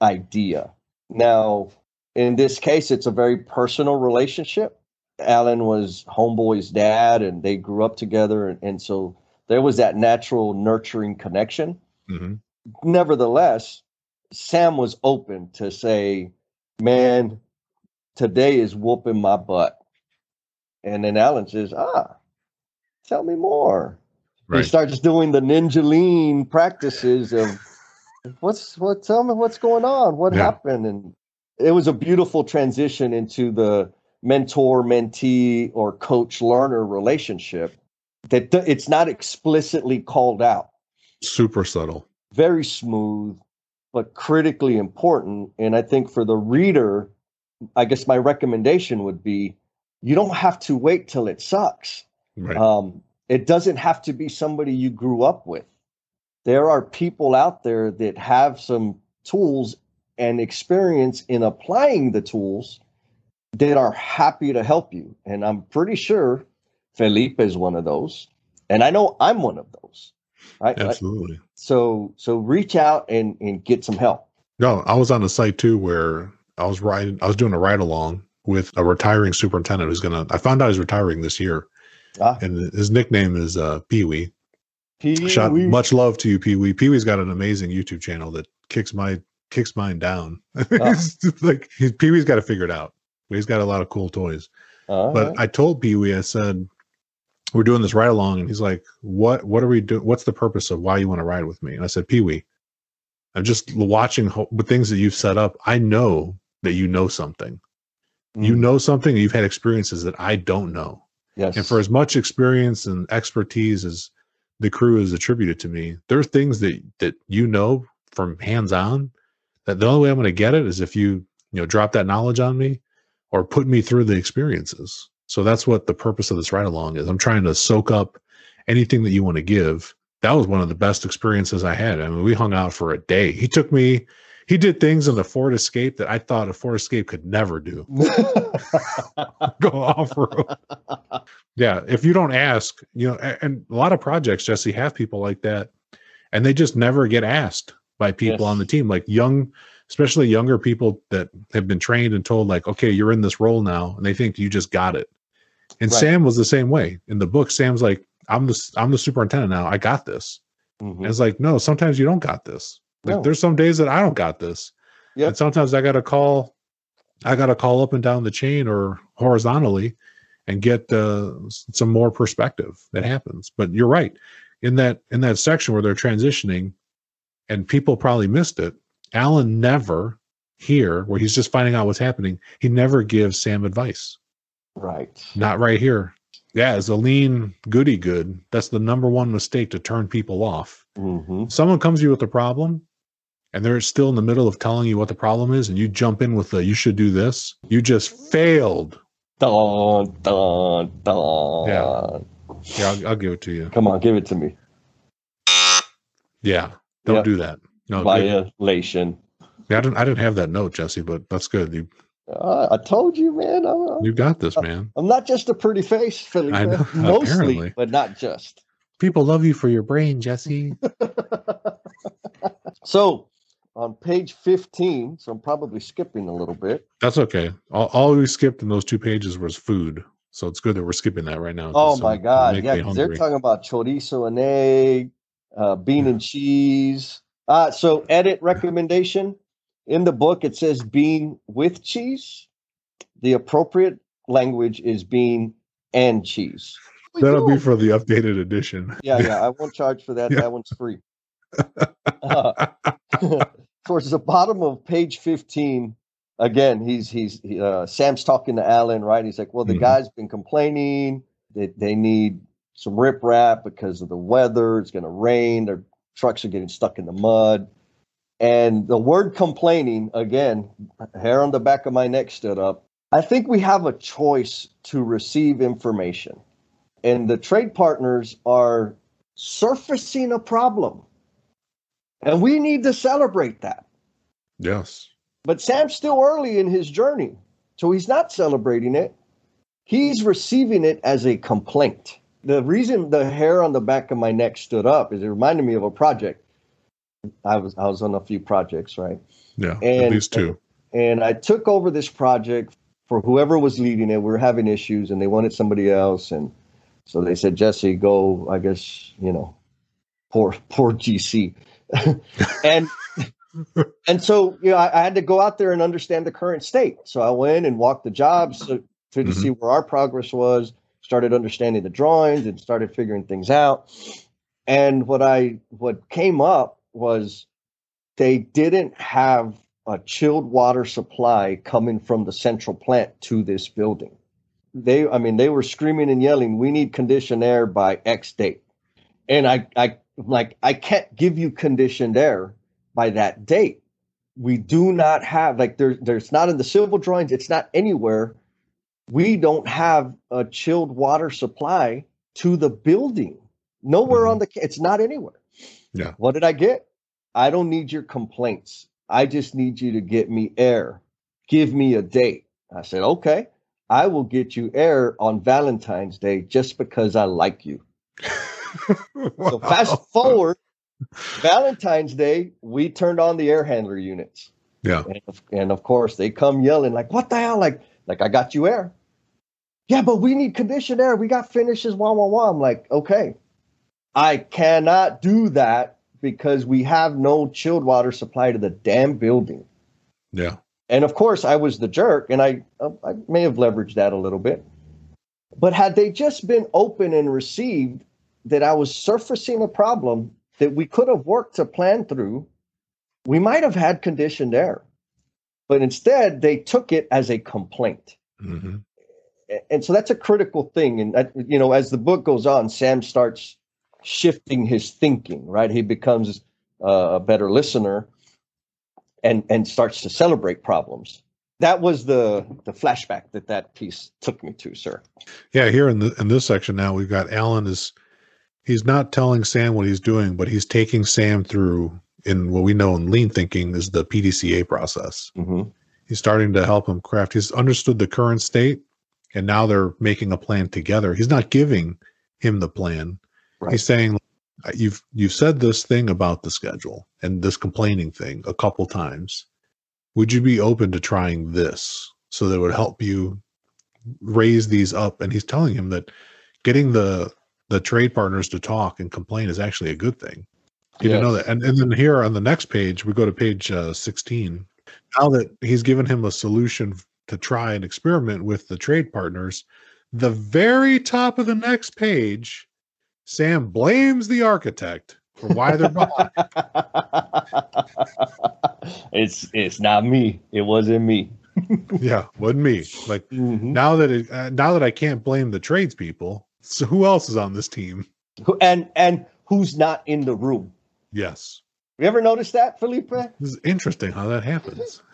idea. Now, in this case, it's a very personal relationship. Alan was Homeboy's dad, and they grew up together, and, and so there was that natural nurturing connection. hmm Nevertheless, Sam was open to say, "Man, today is whooping my butt," and then Alan says, "Ah, tell me more." right He starts doing the ninja lean practices of what's what tell me what's going on what Yeah. happened and it was a beautiful transition into the mentor mentee or coach learner relationship that it's not explicitly called out. Super subtle. Very smooth but critically important and i think for the reader i guess my recommendation would be you don't have to wait till it sucks. Right. Um, it doesn't have to be somebody you grew up with. There are people out there that have some tools and experience in applying the tools that are happy to help you. And I'm pretty sure Felipe is one of those. And I know I'm one of those. Right. Like, absolutely So so reach out and, and get some help. No, I was on a site too where I was riding. I was doing a ride along with a retiring superintendent who's gonna. I found out he's retiring this year, Ah. and his nickname is uh, Pee Wee. Wee. much love to you, Pee Wee. Pee Wee's got an amazing YouTube channel that kicks my kicks mine down. Just like Pee Wee's got to figure it out. He's got a lot of cool toys. All But right. I told Pee Wee, I said, we're doing this ride along, and he's like, "What? What are we doing? What's the purpose of why you want to ride with me?" And I said, "Pee Wee, I'm just watching ho- the things that you've set up. I know that you know something. You Mm, know something, and you've had experiences that I don't know. yes. And for as much experience and expertise as the crew has attributed to me, there are things that that you know from hands on that the only way I'm going to get it is if you you know drop that knowledge on me or put me through the experiences. So that's what the purpose of this ride along is. I'm trying to soak up anything that you want to give. That was one of the best experiences I had. I mean, we hung out for a day. He took me. He did things in the Ford Escape that I thought a Ford Escape could never do. Go off road. Yeah, if you don't ask, you know, and a lot of projects, Jesse, have people like that, and they just never get asked by people Yes. on the team, like young, especially younger people that have been trained and told, like, okay, you're in this role now, and they think you just got it. And Right. Sam was the same way in the book. Sam's like, I'm the I'm the superintendent now. I got this. Mhm. And it's like, no, sometimes you don't got this. Like, No. there's some days that I don't got this. Yep. And sometimes I got to call, I got to call up and down the chain or horizontally and get uh, some more perspective that happens. But you're right. In that in that section where they're transitioning, and people probably missed it. Alan never here, where he's just finding out what's happening. He never gives Sam advice. Right. Not right here. Yeah, as a lean goody good, that's the number one mistake to turn people off. Mm-hmm. Someone comes to you with a problem and they're still in the middle of telling you what the problem is, and you jump in with the you should do this, you just failed. Dun, dun, dun. Yeah. Yeah, I'll, I'll give it to you. Come on, give it to me. Yeah, don't do that. No, good. Violation. Yeah, I didn't. I didn't have that note, Jesse, but that's good. You Uh, I told you, man. I'm, I'm- you got this, man. I'm not just a pretty face, Philly. I know, Mostly, apparently. but not just. People love you for your brain, Jesse. So on page 15, so I'm probably skipping a little bit. That's okay. All, all we skipped in those two pages was food, so it's good that we're skipping that right now. Oh my God. Yeah, they're talking about chorizo and egg, uh, bean and cheese. Uh, so, edit recommendation in the book, it says being with cheese. The appropriate language is being and cheese. That'll be for the updated edition. Yeah, yeah. I won't charge for that. Yeah. That one's free. Uh, towards the bottom of page 15 again he's he's he, uh, sam's talking to alan right he's like well the Mhm. guy's been complaining that they need some riprap because of the weather it's going to rain their trucks are getting stuck in the mud and the word complaining again hair on the back of my neck stood up i think we have a choice to receive information and the trade partners are surfacing a problem and we need to celebrate that yes. but Sam's still early in his journey. So he's not celebrating it. He's receiving it as a complaint. The reason the hair on the back of my neck stood up is it reminded me of a project. I was I was on a few projects, right? Yeah. at And- least two. And I took over this project for whoever was leading it. We were having issues and they wanted somebody else. And so they said, Jesse, go, I guess, you know, poor poor GC. and and so you know I, I had to go out there and understand the current state so i went and walked the jobs to, to Mhm. see where our progress was started understanding the drawings and started figuring things out and what i what came up was they didn't have a chilled water supply coming from the central plant to this building they i mean they were screaming and yelling we need conditioned air by x date and i i like i can't give you conditioned air by that date. We do not have like there, there's not in the civil drawings, it's not anywhere. We don't have a chilled water supply to the building. Nowhere on mm-hmm. the it's not anywhere. Yeah. What did I get? I don't need your complaints. I just need you to get me air. Give me a date. I said, okay, I will get you air on Valentine's Day just because I like you. So fast forward, Valentine's Day, we turned on the air handler units. Yeah. And of, and of course, they come yelling like, "What the hell?" Like, like I got you air. Yeah, but we need conditioned air. We got finishes. Wah wah wah. I'm like, okay, I cannot do that because we have no chilled water supply to the damn building. Yeah. And of course, I was the jerk, and I uh, I may have leveraged that a little bit. But had they just been open and received that I was surfacing a problem that we could have worked to plan through, we might have had conditioned air. But instead, they took it as a complaint. hmm A- And so that's a critical thing. And, that, you know, as the book goes on, Sam starts shifting his thinking, right? He becomes uh, a better listener and, and starts to celebrate problems. That was the, the flashback that that piece took me to, sir. Yeah. Here in the in this section now, we've got Alan is he's not telling Sam what he's doing, but he's taking Sam through in what we know in lean thinking is the PDCA process. Mm-hmm. He's starting to help him craft. He's understood the current state, and now they're making a plan together. He's not giving him the plan. Right. He's saying, "You've you've said this thing about the schedule and this complaining thing a couple times. Would you be open to trying this so that it would help you raise these up?" And he's telling him that getting the the trade partners to talk and complain is actually a good thing. You didn't know that. And, and then here on the next page, we go to page uh, 16. Now that he's given him a solution to try and experiment with the trade partners, the very top of the next page, Sam blames the architect for why they're behind. it's it's not me. It wasn't me. yeah, wasn't me. Like Mhm. now that it, uh, now that I can't blame the tradespeople, so who else is on this team? Who- And and who's not in the room? Yes, You ever noticed that, Felipe? this is interesting how that happens.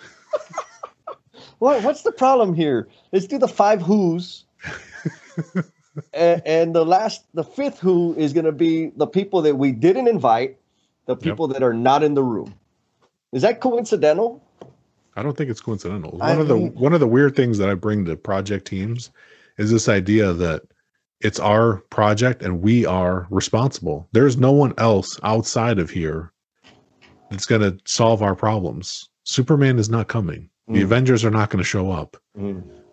What what's the problem here? Let's do the five who's. and, and the last, the fifth who is going to be the people that we didn't invite, the people that are not in the room. Is that coincidental? I don't think it's coincidental. I One of the mean- one of the weird things that I bring to project teams is this idea that it's our project and we are responsible. There's no one else outside of here that's going to solve our problems. Superman is not coming. The Mm. Avengers are not going to show up.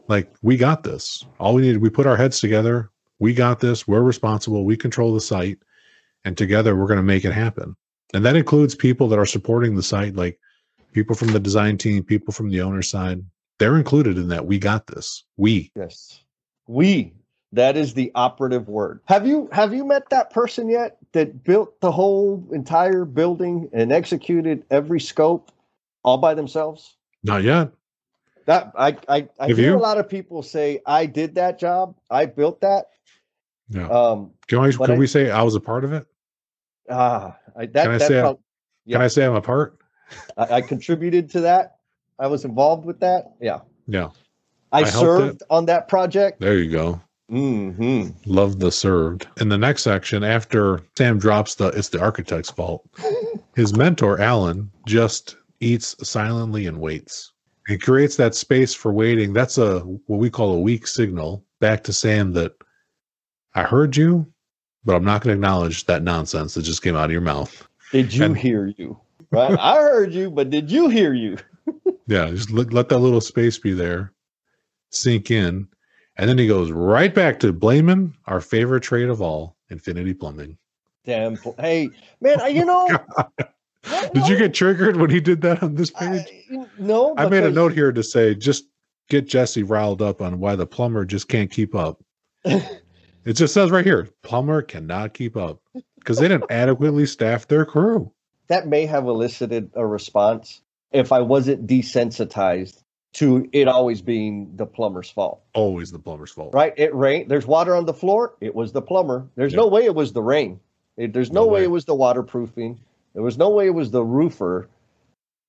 Like we got this. All we need we put our heads together. We got this. We're responsible. We control the site and together we're going to make it happen. And that includes people that are supporting the site like people from the design team, people from the owner side. They're included in that. We got this. We. Yes. We. That is the operative word. Have you have you met that person yet that built the whole entire building and executed every scope all by themselves? Not yet. That I I, I Have hear you? a lot of people say I did that job. I built that. Yeah. Um Can, I, can I- we say I was a part of it? ah I that, Can I that say prob- Can Yeah. I say I'm a part? I, I contributed to that. I was involved with that. Yeah. Yeah. I, I served on that project. There you go. hmm Love the served. In the next section, after Sam drops the it's the architect's fault, his mentor, Alan, just eats silently and waits. He creates that space for waiting. That's a what we call a weak signal back to Sam that I heard you, but I'm not going to acknowledge that nonsense that just came out of your mouth. Did you And- hear you? Right. I heard you, but did you hear you? Yeah, just let, let that little space be there, sink in. And then he goes right back to blaming our favorite trade of all, Infinity Plumbing. Damn. Hey, man, I- you know. Did you get triggered when he did that on this page? I, no. I made a note here to say just get Jesse riled up on why the plumber just can't keep up. It just says right here, plumber cannot keep up because they didn't adequately staff their crew. that may have elicited a response if I wasn't desensitized to it always being the plumber's fault. Always the plumber's fault. Right? It rained. There's water on the floor. It was the plumber. There's no way it was the rain. It- there's no, No way. way. it was the waterproofing. There was no way it was the roofer.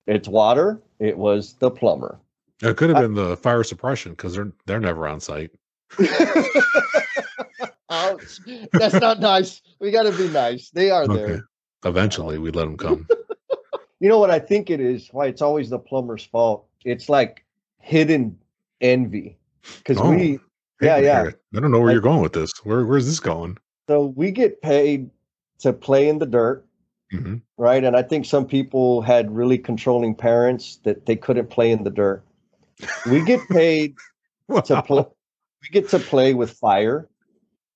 It's water. It was the plumber. It could have been the fire suppression because they're they're never on site. Ouch. That's not nice. We got to be nice. They are Okay. there. Eventually, we let them come. You know what I think it is? Why it's always the plumber's fault. It's like hidden envy. Because Oh, we, Yeah, yeah. I don't know where Like- you're going with this. Where where's this going? so we get paid to play in the dirt, hmm right? And I think some people had really controlling parents that they couldn't play in the dirt. We get paid to play. We get to play with fire,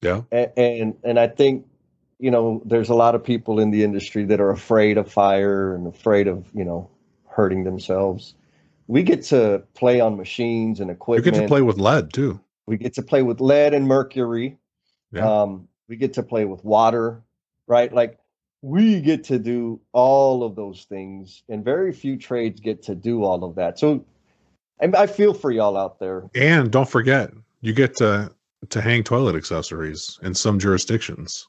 Yeah. and, and and I think you know there's a lot of people in the industry that are afraid of fire and afraid of you know hurting themselves. We get to play on machines and You equipment. get to play with lead too. We get to play with lead and mercury. Yeah. Um, we get to play with water, right? Like we get to do all of those things, and very few trades get to do all of that. So I, I feel for y'all out there. And don't forget, you get to to hang toilet accessories in some jurisdictions.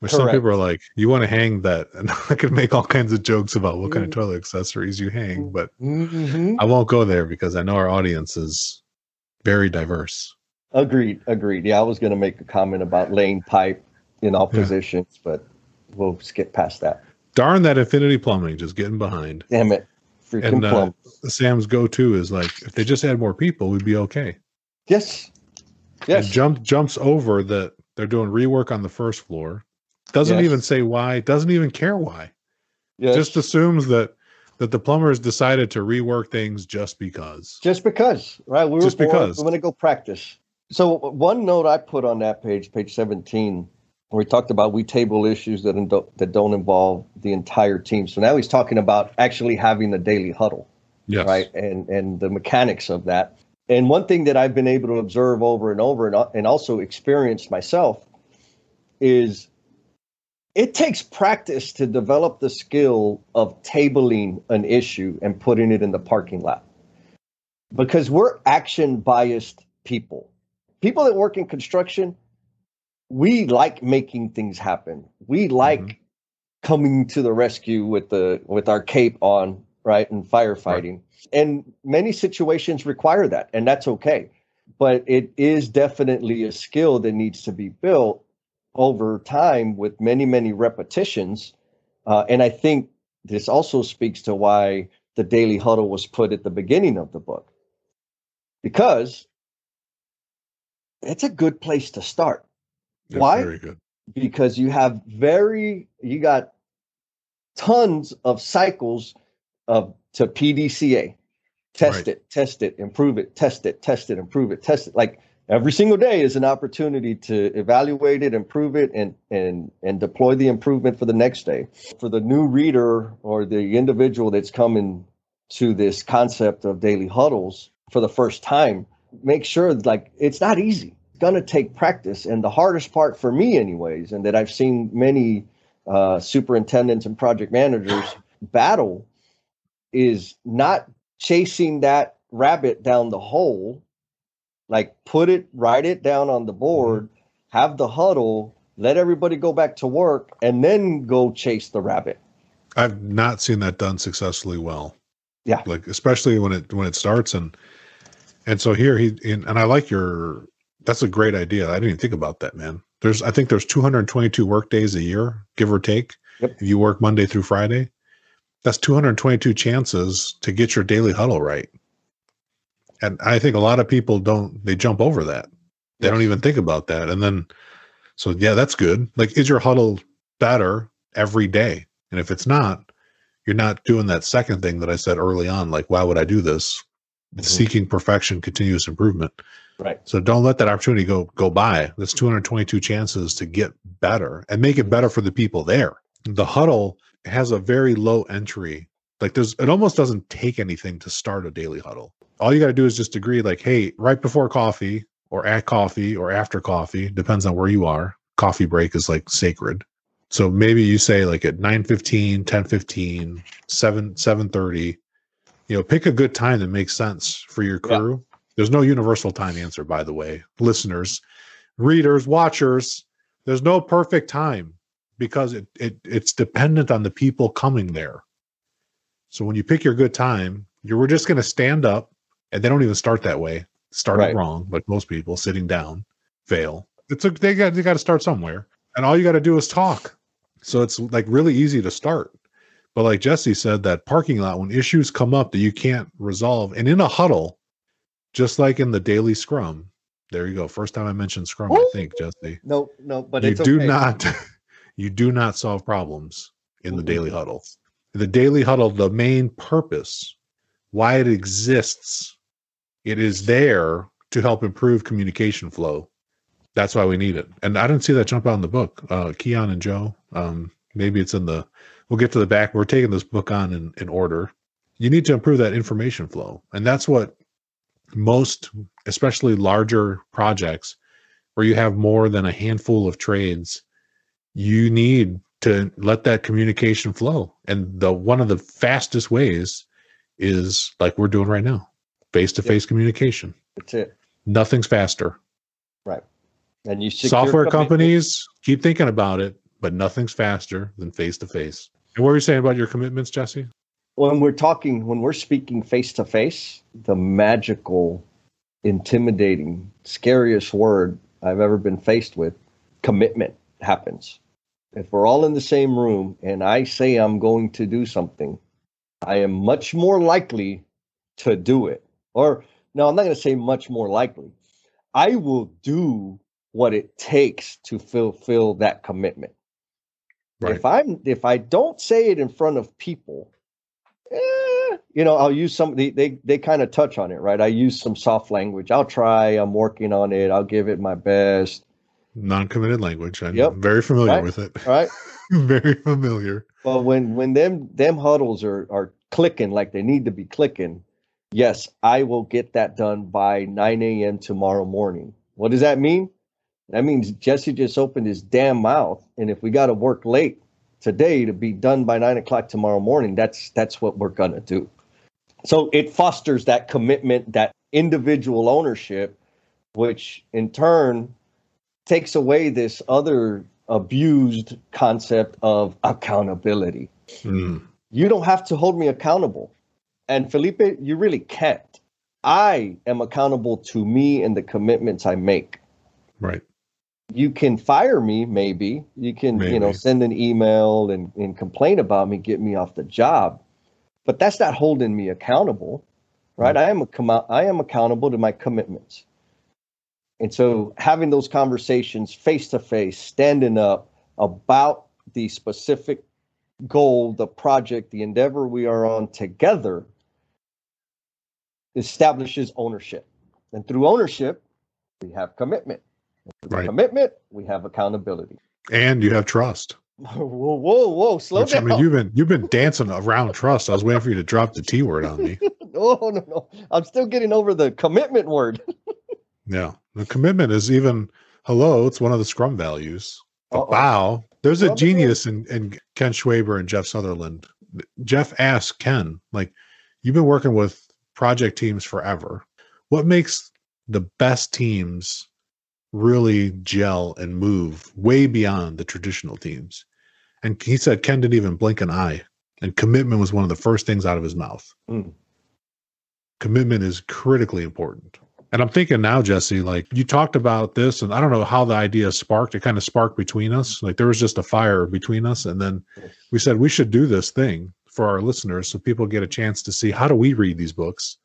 Which some people are like, you want to hang that, and I could make all kinds of jokes about what kind of Mm. toilet accessories you hang, but Mhm. I won't go there because I know our audience is very diverse. Agreed, agreed. Yeah, I was going to make a comment about laying pipe in all Yeah. positions, but we'll skip past that. Darn that Infinity Plumbing just getting behind. Damn it, freaking And uh. Sam's go to is like, if they just had more people, we'd be okay. Yes, yes. And jump jumps over that they're doing rework on the first floor. Doesn't Yes. even say why. Doesn't even care why. yes. Just assumes that that the plumbers decided to rework things just because. just because, right? We were Just bored, because. We're going to go practice. So one note I put on that page, page seventeen, we talked about we table issues that don't, that don't involve the entire team. So now he's talking about actually having a daily huddle, Yes. right? And and the mechanics of that. And one thing that I've been able to observe over and over, and and also experienced myself, is it takes practice to develop the skill of tabling an issue and putting it in the parking lot because we're action biased people. People that work in construction, we like making things happen. We like mm-hmm. coming to the rescue with the with our cape on, right, and firefighting. Right. And many situations require that, and that's okay. But it is definitely a skill that needs to be built over time with many, many repetitions. Uh, and I think this also speaks to why the daily huddle was put at the beginning of the book because it's a good place to start. Yeah, why? Very good. Because you have very you got tons of cycles of to PDCA. Test right. it, test it, improve it, test it, test it, improve it, test it. Like every single day is an opportunity to evaluate it, improve it, and and and deploy the improvement for the next day. For the new reader or the individual that's coming to this concept of daily huddles for the first time, make sure like it's not easy. It's gonna take practice, and the hardest part for me, anyways, and that I've seen many uh, superintendents and project managers battle is not chasing that rabbit down the hole like put it, write it down on the board, mm-hmm. have the huddle, let everybody go back to work, and then go chase the rabbit. I've not seen that done successfully well. Yeah, like especially when it when it starts and and so here he and, and I like your that's a great idea. I didn't even think about that, man. There's I think there's 222 work days a year, give or take. Yep. If you work Monday through Friday, that's 222 chances to get your daily huddle right and I think a lot of people don't they jump over that. They yes. don't even think about that. And then so yeah, that's good. Like is your huddle better every day? And if it's not, you're not doing that second thing that I said early on, like why would I do this? Mm-hmm. Seeking perfection, continuous improvement. Right. So don't let that opportunity go go by. That's 222 chances to get better and make it better for the people there. The huddle has a very low entry. Like there's it almost doesn't take anything to start a daily huddle all you got to do is just agree like hey right before coffee or at coffee or after coffee depends on where you are coffee break is like sacred so maybe you say like at 9 15 10 15 7 7 30 you know pick a good time that makes sense for your crew. There's no universal time answer by the way listeners readers watchers there's no perfect time because it, it it's dependent on the people coming there so when you pick your good time you were just going to stand up and they don't even start that way. Start right. wrong, like most people, sitting down, fail. It's a, they got they got to start somewhere, and all you got to do is talk. So it's like really easy to start. But like Jesse said, that parking lot when issues come up that you can't resolve, and in a huddle, just like in the daily scrum, there you go. First time I mentioned scrum. I think Jesse. No, no, but you do okay. not, you do not solve problems in the daily huddle. The daily huddle, the main purpose, why it exists it is there to help improve communication flow. That's why we need it. And I didn't see that jump out in the book. Uh, Keon and Joe, um, maybe it's in the, we'll get to the back. We're taking this book on in, in order. You need to improve that information flow. And that's what most, especially larger projects where you have more than a handful of trades, you need to let that communication flow. And the one of the fastest ways is like we're doing right now face to face communication. That's it. Nothing's faster. Right. And you software companies keep thinking about it, but nothing's faster than face to face. And what were you saying about your commitments, Jesse? When we're talking, when we're speaking face to face, the magical, intimidating, scariest word I've ever been faced with, commitment happens. If we're all in the same room and I say I'm going to do something, I am much more likely to do it. Or no, I'm not going to say much more likely. I will do what it takes to fulfill that commitment. Right. If I'm if I don't say it in front of people, eh, you know, I'll use some they they, they kind of touch on it, right? I use some soft language. I'll try, I'm working on it, I'll give it my best. Non-committed language. I'm yep. very familiar right. with it. Right. very familiar. But when when them them huddles are are clicking like they need to be clicking, yes, I will get that done by 9 a.m. tomorrow morning. What does that mean? That means Jesse just opened his damn mouth. And if we got to work late today to be done by nine o'clock tomorrow morning, that's that's what we're gonna do. So it fosters that commitment, that individual ownership, which in turn takes away this other abused concept of accountability. Mm. You don't have to hold me accountable. And Felipe, you really can't. I am accountable to me and the commitments I make. Right. You can fire me, maybe. You can, maybe. you know, send an email and, and complain about me, get me off the job. But that's not holding me accountable. Right. Mm-hmm. I am I am accountable to my commitments. And so having those conversations face to face, standing up about the specific goal, the project, the endeavor we are on together establishes ownership. And through ownership, we have commitment. Right. Commitment, we have accountability. And you have trust. whoa, whoa, whoa! Slow Which, down. I mean, you've been you've been dancing around trust. I was waiting for you to drop the T word on me. oh no, no! I'm still getting over the commitment word. yeah, the commitment is even hello. It's one of the Scrum values. wow, there's a genius in, in Ken Schwaber and Jeff Sutherland. Jeff asked Ken, like, you've been working with project teams forever. What makes the best teams really gel and move way beyond the traditional teams? And he said Ken didn't even blink an eye. And commitment was one of the first things out of his mouth. Mm. Commitment is critically important. And I'm thinking now, Jesse, like you talked about this, and I don't know how the idea sparked. It kind of sparked between us. Like there was just a fire between us. And then we said we should do this thing for our listeners so people get a chance to see how do we read these books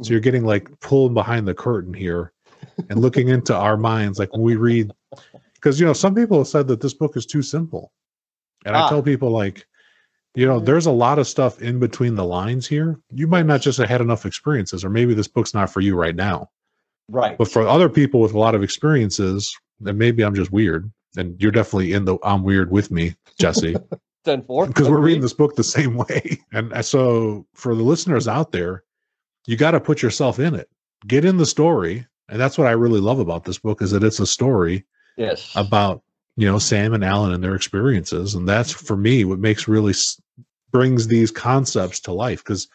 so you're getting like pulled behind the curtain here and looking into our minds like when we read because you know some people have said that this book is too simple and ah. i tell people like you know there's a lot of stuff in between the lines here you might not just have had enough experiences or maybe this book's not for you right now right but for other people with a lot of experiences and maybe i'm just weird and you're definitely in the i'm weird with me jesse because we're reading this book the same way. And so for the listeners out there, you got to put yourself in it. Get in the story. And that's what I really love about this book is that it's a story yes about you know Sam and Alan and their experiences and that's for me what makes really brings these concepts to life cuz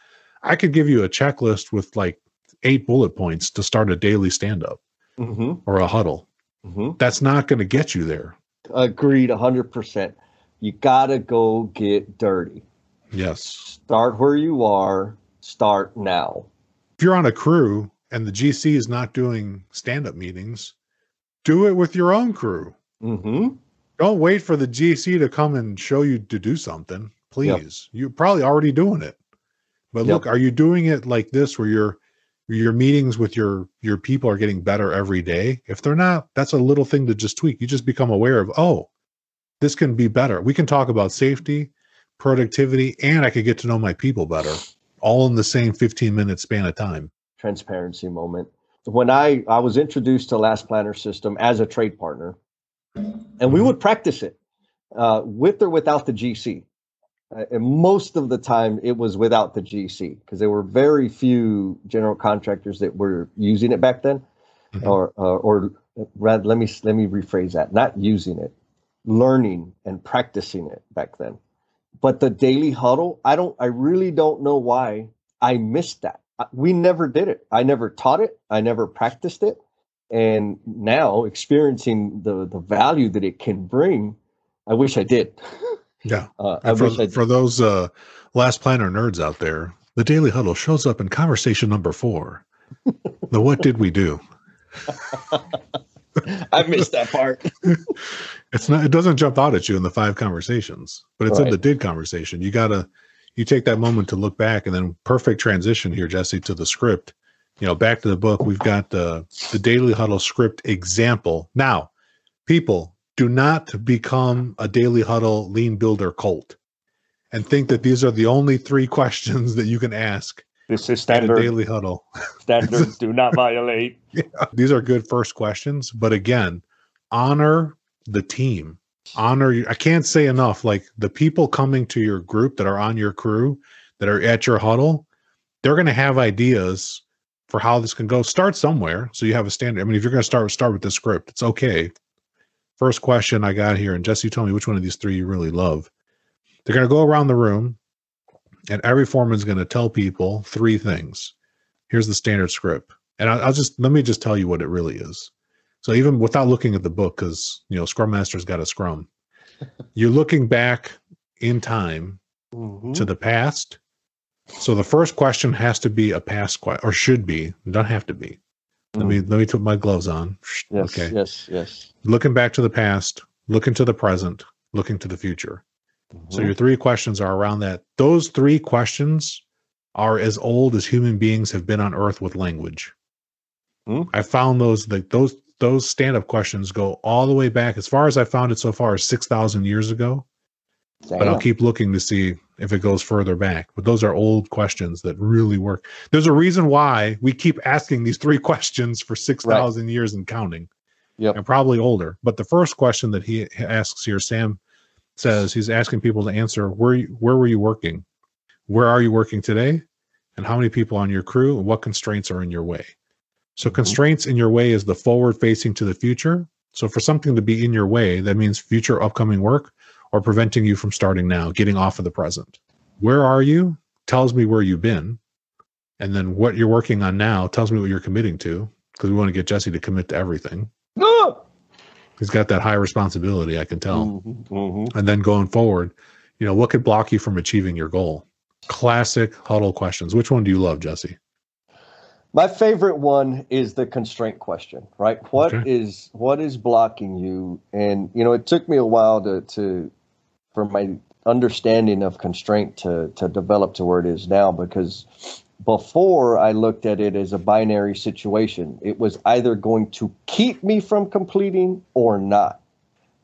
I could give you a checklist with like eight bullet points to start a daily stand up mm-hmm. or a huddle. Mm-hmm. That's not going to get you there. Agreed 100% you got to go get dirty. Yes. Start where you are, start now. If you're on a crew and the GC is not doing stand up meetings, do it with your own crew. Mm-hmm. Don't wait for the GC to come and show you to do something. Please. Yep. You're probably already doing it. But yep. look, are you doing it like this where your your meetings with your your people are getting better every day? If they're not, that's a little thing to just tweak. You just become aware of, oh, this can be better. We can talk about safety, productivity, and I could get to know my people better, all in the same 15 minute span of time. Transparency moment. When I, I was introduced to Last Planner System as a trade partner, and we mm-hmm. would practice it uh, with or without the GC. Uh, and most of the time, it was without the GC because there were very few general contractors that were using it back then, mm-hmm. or uh, or rather, let me let me rephrase that: not using it, learning and practicing it back then. But the daily huddle, I don't, I really don't know why I missed that. We never did it. I never taught it. I never practiced it. And now experiencing the the value that it can bring, I wish I did. Yeah. Uh, I for, for those uh, last planner nerds out there, the daily huddle shows up in conversation number four. the what did we do? I missed that part. it's not. It doesn't jump out at you in the five conversations, but it's right. in the did conversation. You gotta. You take that moment to look back, and then perfect transition here, Jesse, to the script. You know, back to the book. We've got the the daily huddle script example. Now, people do not become a daily huddle lean builder cult and think that these are the only three questions that you can ask this is standard daily huddle. Standards do not violate. Yeah. These are good first questions, but again, honor the team. Honor you. I can't say enough. Like the people coming to your group that are on your crew, that are at your huddle, they're going to have ideas for how this can go. Start somewhere, so you have a standard. I mean, if you're going to start start with the script, it's okay. First question I got here, and Jesse, told me which one of these three you really love. They're going to go around the room and every foreman is going to tell people three things. Here's the standard script, and I'll just let me just tell you what it really is. So even without looking at the book, because you know Scrum Master's got a Scrum, you're looking back in time Mhm. to the past. So the first question has to be a past question, or should be. Don't have to be. Let me let me put my gloves on. Yes, okay. yes, yes. Looking back to the past, looking to the present, looking to the future. So Mhm. your three questions are around that. Those three questions are as old as human beings have been on Earth with language. Hmm. I found those like those those stand up questions go all the way back as far as I found it so far is six thousand years ago. But I'll keep looking to see if it goes further back. But those are old questions that really work. There's a reason why we keep asking these three questions for six thousand years and counting Yep. and probably older. But the first question that he asks here, Sam says he's asking people to answer where you, where were you working, where are you working today, and how many people on your crew, and what constraints are in your way. So constraints in your way is the forward facing to the future. So for something to be in your way, that means future upcoming work or preventing you from starting now, getting off of the present. Where are you? Tells me where you've been. And then what you're working on now tells me what you're committing to because we want to get Jesse to commit to everything. Ah! He's got that high responsibility, I can tell. Mhm, mhm. And then going forward, you know, what could block you from achieving your goal? Classic huddle questions. Which one do you love, Jesse? My favorite one is the constraint question, right? What is Okay. what is blocking you? And you know, it took me a while to to for my understanding of constraint to to develop to where it is now because before I looked at it as a binary situation. It was either going to keep me from completing or not.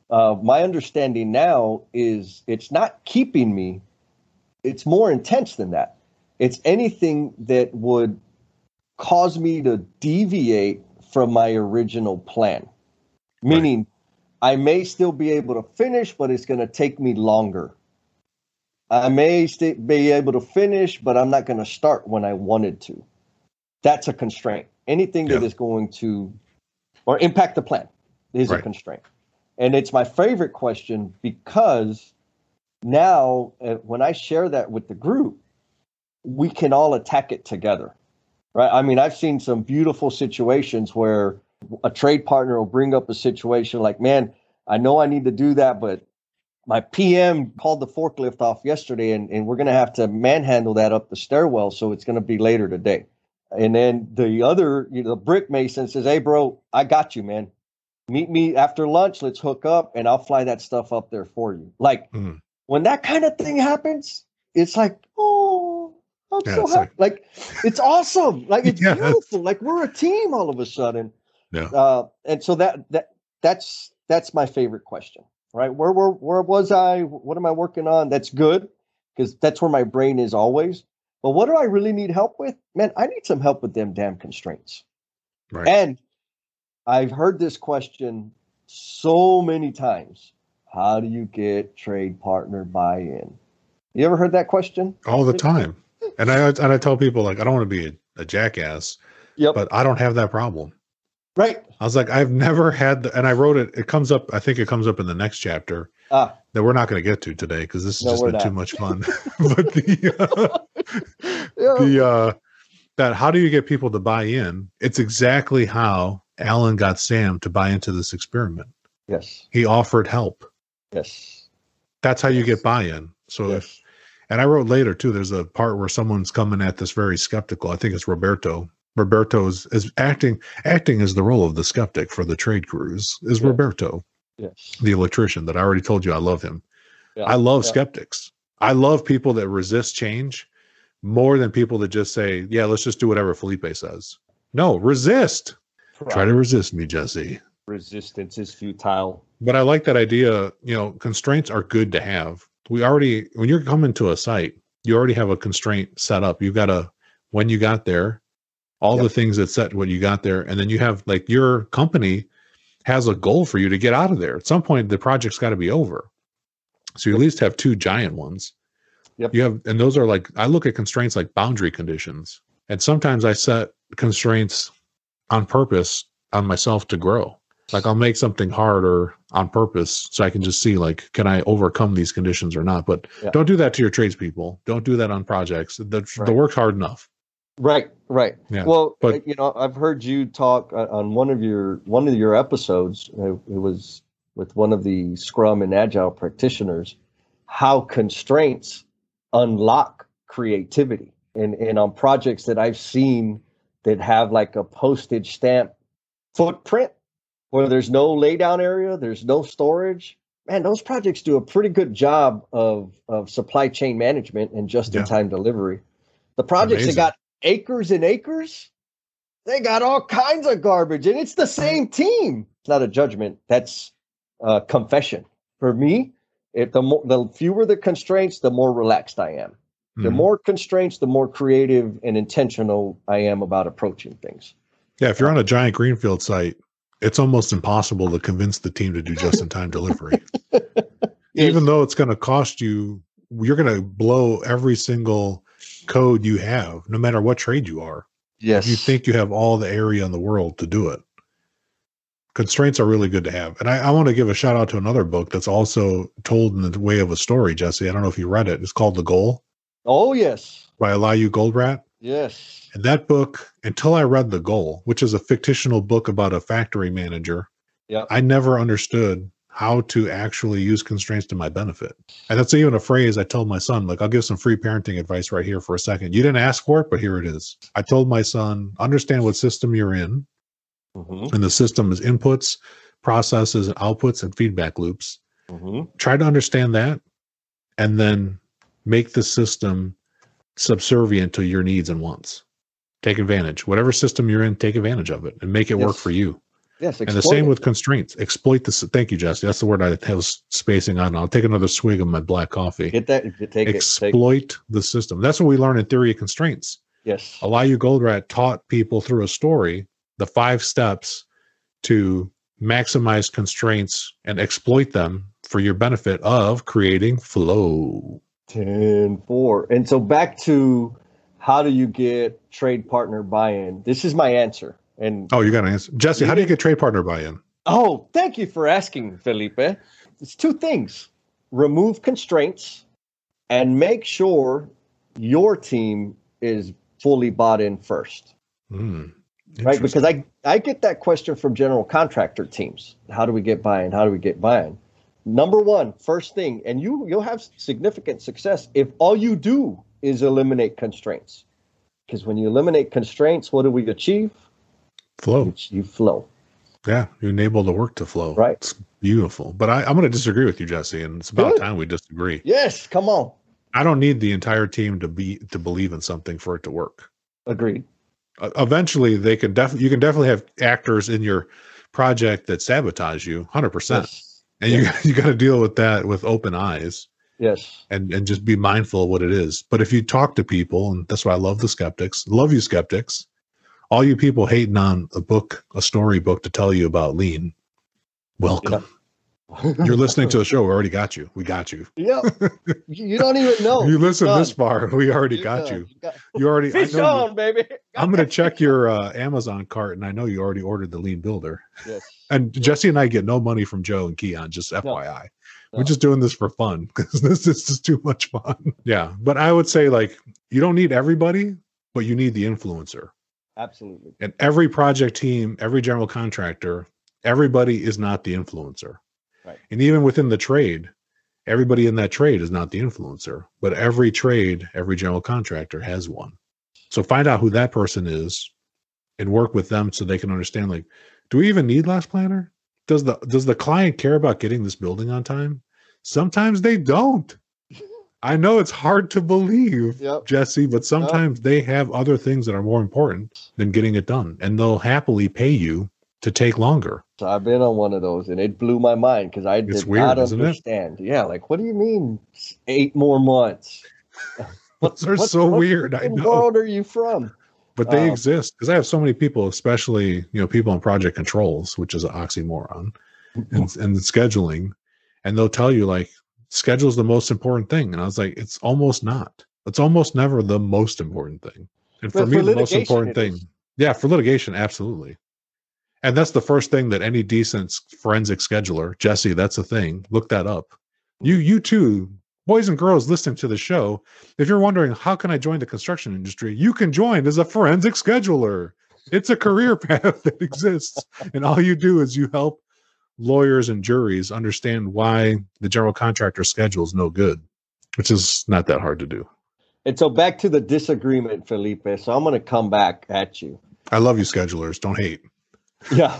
Uh, my understanding now is it's not keeping me. It's more intense than that. It's anything that would cause me to deviate from my original plan. Meaning, I may still be able to finish, but it's going to take me longer. I may st- be able to finish, but I'm not going to start when I wanted to. That's a constraint. Anything that Yeah. is going to or impact the plan is a constraint. And it's my favorite question because now uh, when I share that with the group, we can all attack it together right? I mean, I've seen some beautiful situations where a trade partner will bring up a situation like, man, I know I need to do that, but my PM called the forklift off yesterday and, and we're going to have to manhandle that up the stairwell. So it's going to be later today. And then the other, you know, the brick mason says, hey, bro, I got you, man. Meet me after lunch. Let's hook up and I'll fly that stuff up there for you. Like Mm. when that kind of thing happens, it's like, oh, I'm Yeah, so happy. Like, it's awesome. Like it's Yeah. beautiful. Like we're a team all of a sudden. Yeah. Uh, and so that that that's that's my favorite question, right? Where where where was I? What am I working on? That's good because that's where my brain is always. But what do I really need help with? Man, I need some help with them damn constraints. Right. And I've heard this question so many times. How do you get trade partner buy-in? You ever heard that question? All the time. And I and I tell people like I don't want to be a, a jackass, Yep. but I don't have that problem. right. I was like, I've never had the, and I wrote it. It comes up. I think it comes up in the next chapter Ah, that we're not going to get to today because this has No, just been too much fun. but the uh, yeah. the uh, that how do you get people to buy in? It's exactly how Alan got Sam to buy into this experiment. yes. He offered help. Yes. That's how you get buy-in. So if Yes. And I wrote later too. There's a part where someone's coming at this very skeptical. I think it's Roberto. Roberto is, is acting acting as the role of the skeptic for the trade crews. Is Yeah. Roberto Yes. the electrician that I already told you I love him. Yeah. I love Yeah. skeptics. I love people that resist change more than people that just say, "Yeah, let's just do whatever Felipe says." No, resist. Try to resist me, Jesse. resistance is futile. But I like that idea. You know, constraints are good to have. We already, when you're coming to a site, you already have a constraint set up. You've got a, when you got there, all Yep. the things that set when you got there. And then you have like your company has a goal for you to get out of there. At some point, the project's got to be over. So you at least have two giant ones. Yep. You have, and those are like, I look at constraints like boundary conditions. And sometimes I set constraints on purpose on myself to grow. Like I'll make something harder on purpose so I can just see like can I overcome these conditions or not. But Yeah. don't do that to your tradespeople. Don't do that on projects. The, the work's hard enough. Right, right. Yeah, Well, but- uh, you know, I've heard you talk uh, on one of your one of your episodes. uh, It was with one of the Scrum and Agile practitioners. How constraints unlock creativity, and and on projects that I've seen that have like a postage stamp footprint where there's no laydown area, there's no storage. Man, those projects do a pretty good job of of supply chain management and just in time delivery. The projects Amazing. that got acres and acres, they got all kinds of garbage, and it's the same team. It's not a judgment. That's a confession for me. If the more, the fewer the constraints, the more relaxed I am. The Mhm. more constraints, the more creative and intentional I am about approaching things. Yeah, if you're on a giant greenfield site, it's almost impossible to convince the team to do just in time delivery. Even though it's going to cost you, you're going to blow every single code you have, no matter what trade you are. yes, You think you have all the area in the world to do it. Constraints are really good to have. And I, I want to give a shout out to another book that's also told in the way of a story, Jesse. I don't know if you read it. It's called The Goal Oh yes, by Elihu Goldratt. Yes, And that book, until I read The Goal, which is a fictional book about a factory manager, Yep. I never understood how to actually use constraints to my benefit. And that's even a phrase I told my son, like, I'll give some free parenting advice right here for a second. You didn't ask for it, but here it is. I told my son, understand what system you're in. Mhm, And the system is inputs, processes, and outputs, and feedback loops. mhm. Try to understand that and then make the system subservient to your needs and wants. Take advantage. Whatever system you're in, take advantage of it and make it work for you. yes. And the same it. with constraints. Exploit this. Thank you, Jesse. That's the word I was spacing on. I'll take another swig of my black coffee. get that. Take it. Take, Exploit the system. That's what we learn in theory of constraints. yes, Elihu Goldratt taught people through a story the five steps to maximize constraints and exploit them for your benefit of creating flow. 10 4. And so back to how do you get trade partner buy-in? This is my answer. And Oh, you got to answer. Jesse, how do you get trade partner buy in? oh, thank you for asking, Felipe. It's two things. Remove constraints and make sure your team is fully bought in first. Hmm. Right? Because I I get that question from general contractor teams. How do we get buy-in? How do we get buy-in? Number one, first thing, and you you'll have significant success if all you do is eliminate constraints. Because when you eliminate constraints, what do we achieve? flow. You flow. Yeah, you enable the work to flow. Right. It's beautiful. But I, I'm going to disagree with you, Jesse, and it's about Good. time we disagree. Yes, come on. I don't need the entire team to be to believe in something for it to work. Agreed. Uh, eventually, they can definitely you can definitely have actors in your project that sabotage you, hundred percent, Yes. And you you got to deal with that with open eyes Yes. and and just be mindful of what it is. But if you talk to people, and that's why I love the skeptics, love you skeptics, all you people hating on a book, a story book to tell you about lean, welcome. You're listening to the show. We already got you. We got you. Yep. You you don't even know. you listen done. this far. We already You're got done. you. got- You already. I Fish know you- on, baby. I'm going to check your uh, Amazon cart, and I know you already ordered the lean builder. Yes. And Jesse and I get no money from Joe and Keon, just FYI. We're just doing this for fun because this is just too much fun. Yeah. But I would say, like, you don't need everybody, but you need the influencer. Absolutely. And every project team, every general contractor, everybody is not the influencer. Right. And even within the trade, everybody in that trade is not the influencer, but every trade, every general contractor has one. So find out who that person is and work with them so they can understand like, do we even need last planner? Does the does the client care about getting this building on time? Sometimes they don't. I know it's hard to believe, Yep. Jesse, but sometimes they have other things that are more important than getting it done. And they'll happily pay you to take longer. So I've been on one of those, and it blew my mind because I It's did weird, not isn't it? understand. Yeah, like what do you mean eight more months? Those are what- so what weird. I know. world are you from? But they Um, exist because I have so many people, especially you know people in project controls, which is an oxymoron, and, and scheduling, and they'll tell you like schedule is the most important thing, and I was like, it's almost not. It's almost never the most important thing. And for me, the most important thing, is. yeah, for litigation, absolutely. And that's the first thing that any decent forensic scheduler, Jesse, that's a thing. Look that up. You, you too, boys and girls listening to the show, if you're wondering how can I join the construction industry, you can join as a forensic scheduler. It's a career path that exists, and all you do is you help lawyers and juries understand why the general contractor schedule is no good, which is not that hard to do. And so back to the disagreement, Felipe. So I'm going to come back at you. I love you, schedulers. Don't hate. Yeah.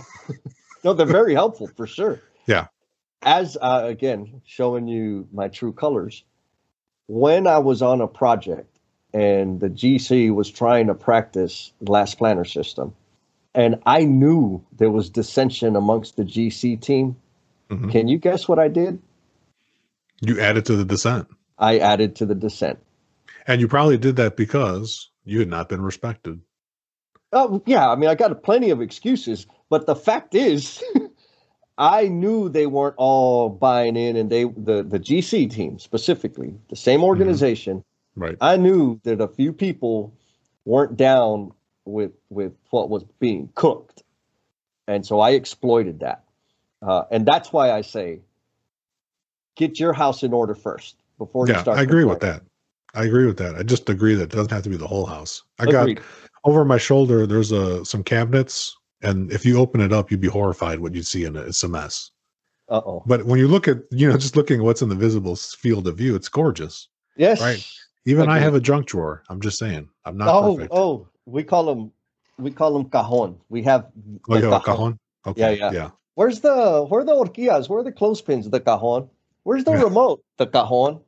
no, they're very helpful for sure. Yeah. As uh, again, showing you my true colors. When I was on a project and the GC was trying to practice last planner system, and I knew there was dissension amongst the GC team. Mhm. Can you guess what I did? You added to the dissent. I added to the dissent. And you probably did that because you had not been respected. Oh, yeah. I mean, I got plenty of excuses, but the fact is, I knew they weren't all buying in, and they the the GC team specifically, the same organization. Right. I knew that a few people weren't down with with what was being cooked, and so I exploited that. Uh, and that's why I say, get your house in order first before you Yeah, start. I agree with that. I agree with that. I just agree that it doesn't have to be the whole house. I got Agreed. Over my shoulder there's a some cabinets and if you open it up you'd be horrified what you'd see in it. It's a mess. Uh oh. But when you look at, you know, just looking at what's in the visible field of view, it's gorgeous. Yes. Right. Even I have a junk drawer. I'm just saying. I'm not oh, perfect. oh, we call them we call them cajon. We have Oh, you the have a cajon. cajon? Okay. Yeah, yeah. yeah. Where's the where are the horquillas? Where are the clothespins? The cajon. Where's the Yeah. remote? The cajon.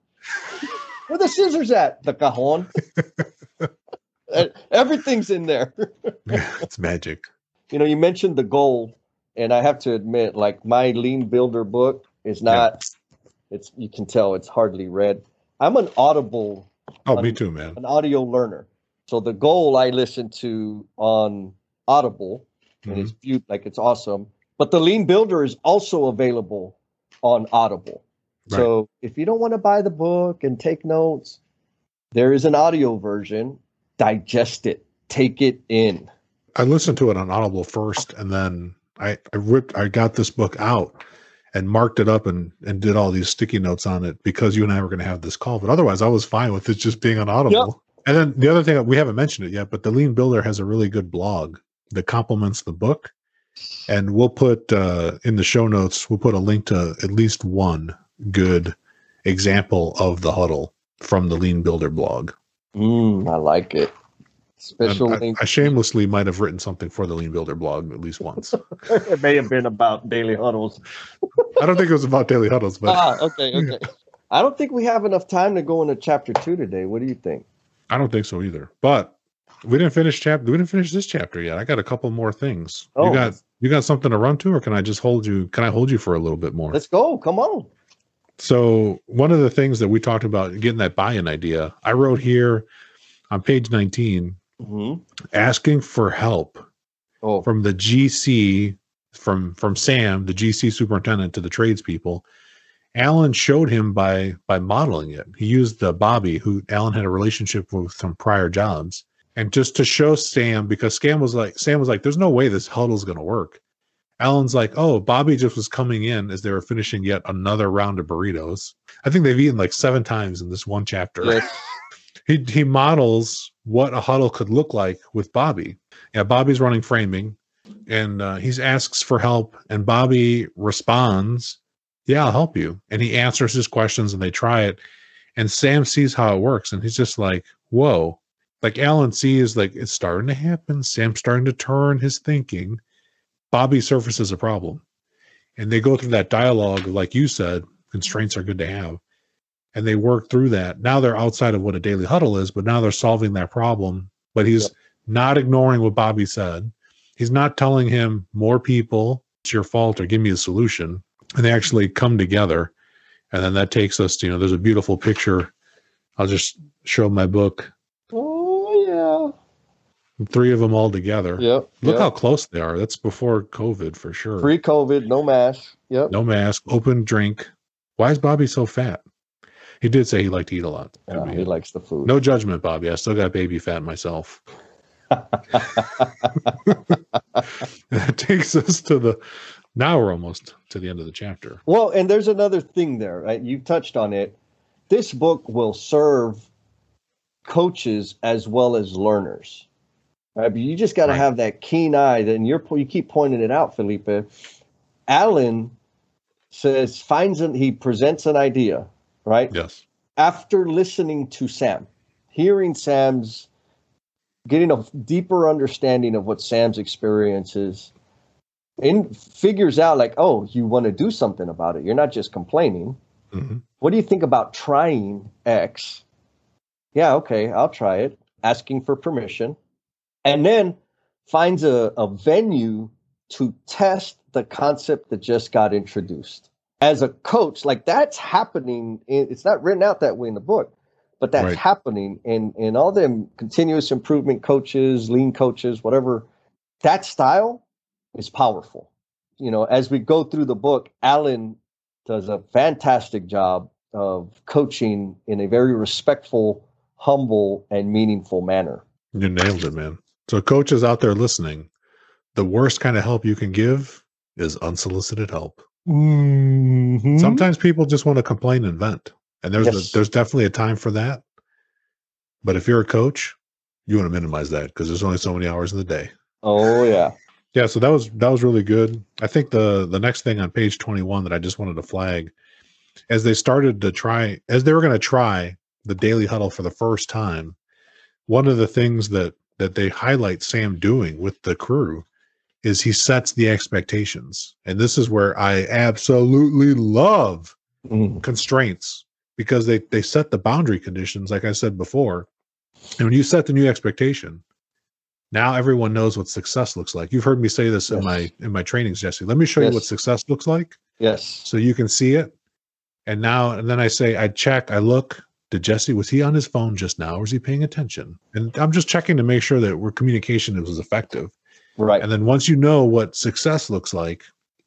Where the scissors at? The cajon. Everything's in there. it's magic. you know, you mentioned the goal, and I have to admit, like my lean builder book is not. It's you can tell it's hardly read. I'm an audible Oh, me Um, too, man. an audio learner. So the goal I listen to on Audible and it's viewed like it's awesome. But the Lean Builder is also available on Audible. So if you don't want to buy the book and take notes, there is an audio version. Digest it, take it in. I listened to it on Audible first, and then I, I ripped, I got this book out and marked it up and and did all these sticky notes on it because you and I were going to have this call. But otherwise, I was fine with it just being on Audible. And then the other thing we haven't mentioned it yet, but the Lean Builder has a really good blog that complements the book, and we'll put uh, in the show notes. We'll put a link to at least one good example of the huddle from the Lean Builder blog. Mm, I like it. Special I, link. I shamelessly might have written something for the Lean Builder blog at least once. it may have been about daily huddles. I don't think it was about daily huddles, but ah, okay, okay. I don't think we have enough time to go into chapter two today. What do you think? I don't think so either. But we didn't finish chapter. We didn't finish this chapter yet. I got a couple more things. Oh. You got you got something to run to, or can I just hold you? Can I hold you for a little bit more? Let's go. Come on. So one of the things that we talked about getting that buy-in idea, I wrote here on page 19, Mm-hmm. asking for help Oh, from the GC, from from Sam, the GC superintendent, to the tradespeople. Alan showed him by by modeling it. He used the Bobby, who Alan had a relationship with from prior jobs, and just to show Sam, because Sam was like, Sam was like, "There's no way this huddle's going to work." Alan's like, "Oh, Bobby just was coming in as they were finishing yet another round of burritos. I think they've eaten like seven times in this one chapter." yes. he he models what a huddle could look like with Bobby. Yeah, Bobby's running framing, and uh, he asks for help, and Bobby responds, "Yeah, I'll help you." And he answers his questions, and they try it. And Sam sees how it works, and he's just like, "Whoa!" Like Alan sees, like it's starting to happen. Sam's starting to turn his thinking. Bobby surfaces a problem, and they go through that dialogue, like you said. Constraints are good to have and they work through that. Now they're outside of what a daily huddle is, but now they're solving that problem. But he's Yep. not ignoring what Bobby said. He's not telling him more people, it's your fault or give me a solution. And they actually come together. And then that takes us to, you know, there's a beautiful picture. I'll just show my book. Three of them all together. yeah. Yep. Look yep. how close they are. That's before COVID for sure. Pre COVID, no mask. Yep. No mask, open drink. Why is Bobby so fat? He did say he liked to eat a lot. Yeah, he likes the food. No judgment, Bobby. I still got baby fat myself. that takes us to the now we're almost to the end of the chapter. Well, and there's another thing there, right? You touched on it. This book will serve coaches as well as learners. Right? But you just got to Right. have that keen eye. Then you're you keep pointing it out, Felipe. Alan says finds an he presents an idea, right? Yes. After listening to Sam, hearing Sam's getting a deeper understanding of what Sam's experience is, and figures out like, oh, you want to do something about it. You're not just complaining. Mhm. What do you think about trying X? Yeah, okay, I'll try it. Asking for permission. And then finds a, a venue to test the concept that just got introduced. As a coach, like that's happening. In, it's not written out that way in the book, but that's Right. happening And in all them continuous improvement coaches, lean coaches, whatever. That style is powerful. You know, as we go through the book, Alan does a fantastic job of coaching in a very respectful, humble, and meaningful manner. You nailed it, man. So, coaches out there listening, the worst kind of help you can give is unsolicited help. Mm-hmm. Sometimes people just want to complain and vent, and there's Yes. a, there's definitely a time for that. But if you're a coach, you want to minimize that because there's only so many hours in the day. Oh yeah. Yeah, so that was that was really good. I think the the next thing on page 21 that I just wanted to flag as they started to try as they were going to try the daily huddle for the first time, one of the things that that they highlight Sam doing with the crew is he sets the expectations. And this is where I absolutely love Mm. constraints because they they set the boundary conditions like I said before. And when you set the new expectation, now everyone knows what success looks like. You've heard me say this in my in my trainings, Jesse. Let me show you what success looks like Yes. so you can see it. And now and then I say I check, I look, did Jesse was he on his phone just now or is he paying attention? And I'm just checking to make sure that we're communication was effective. Right. And then once you know what success looks like,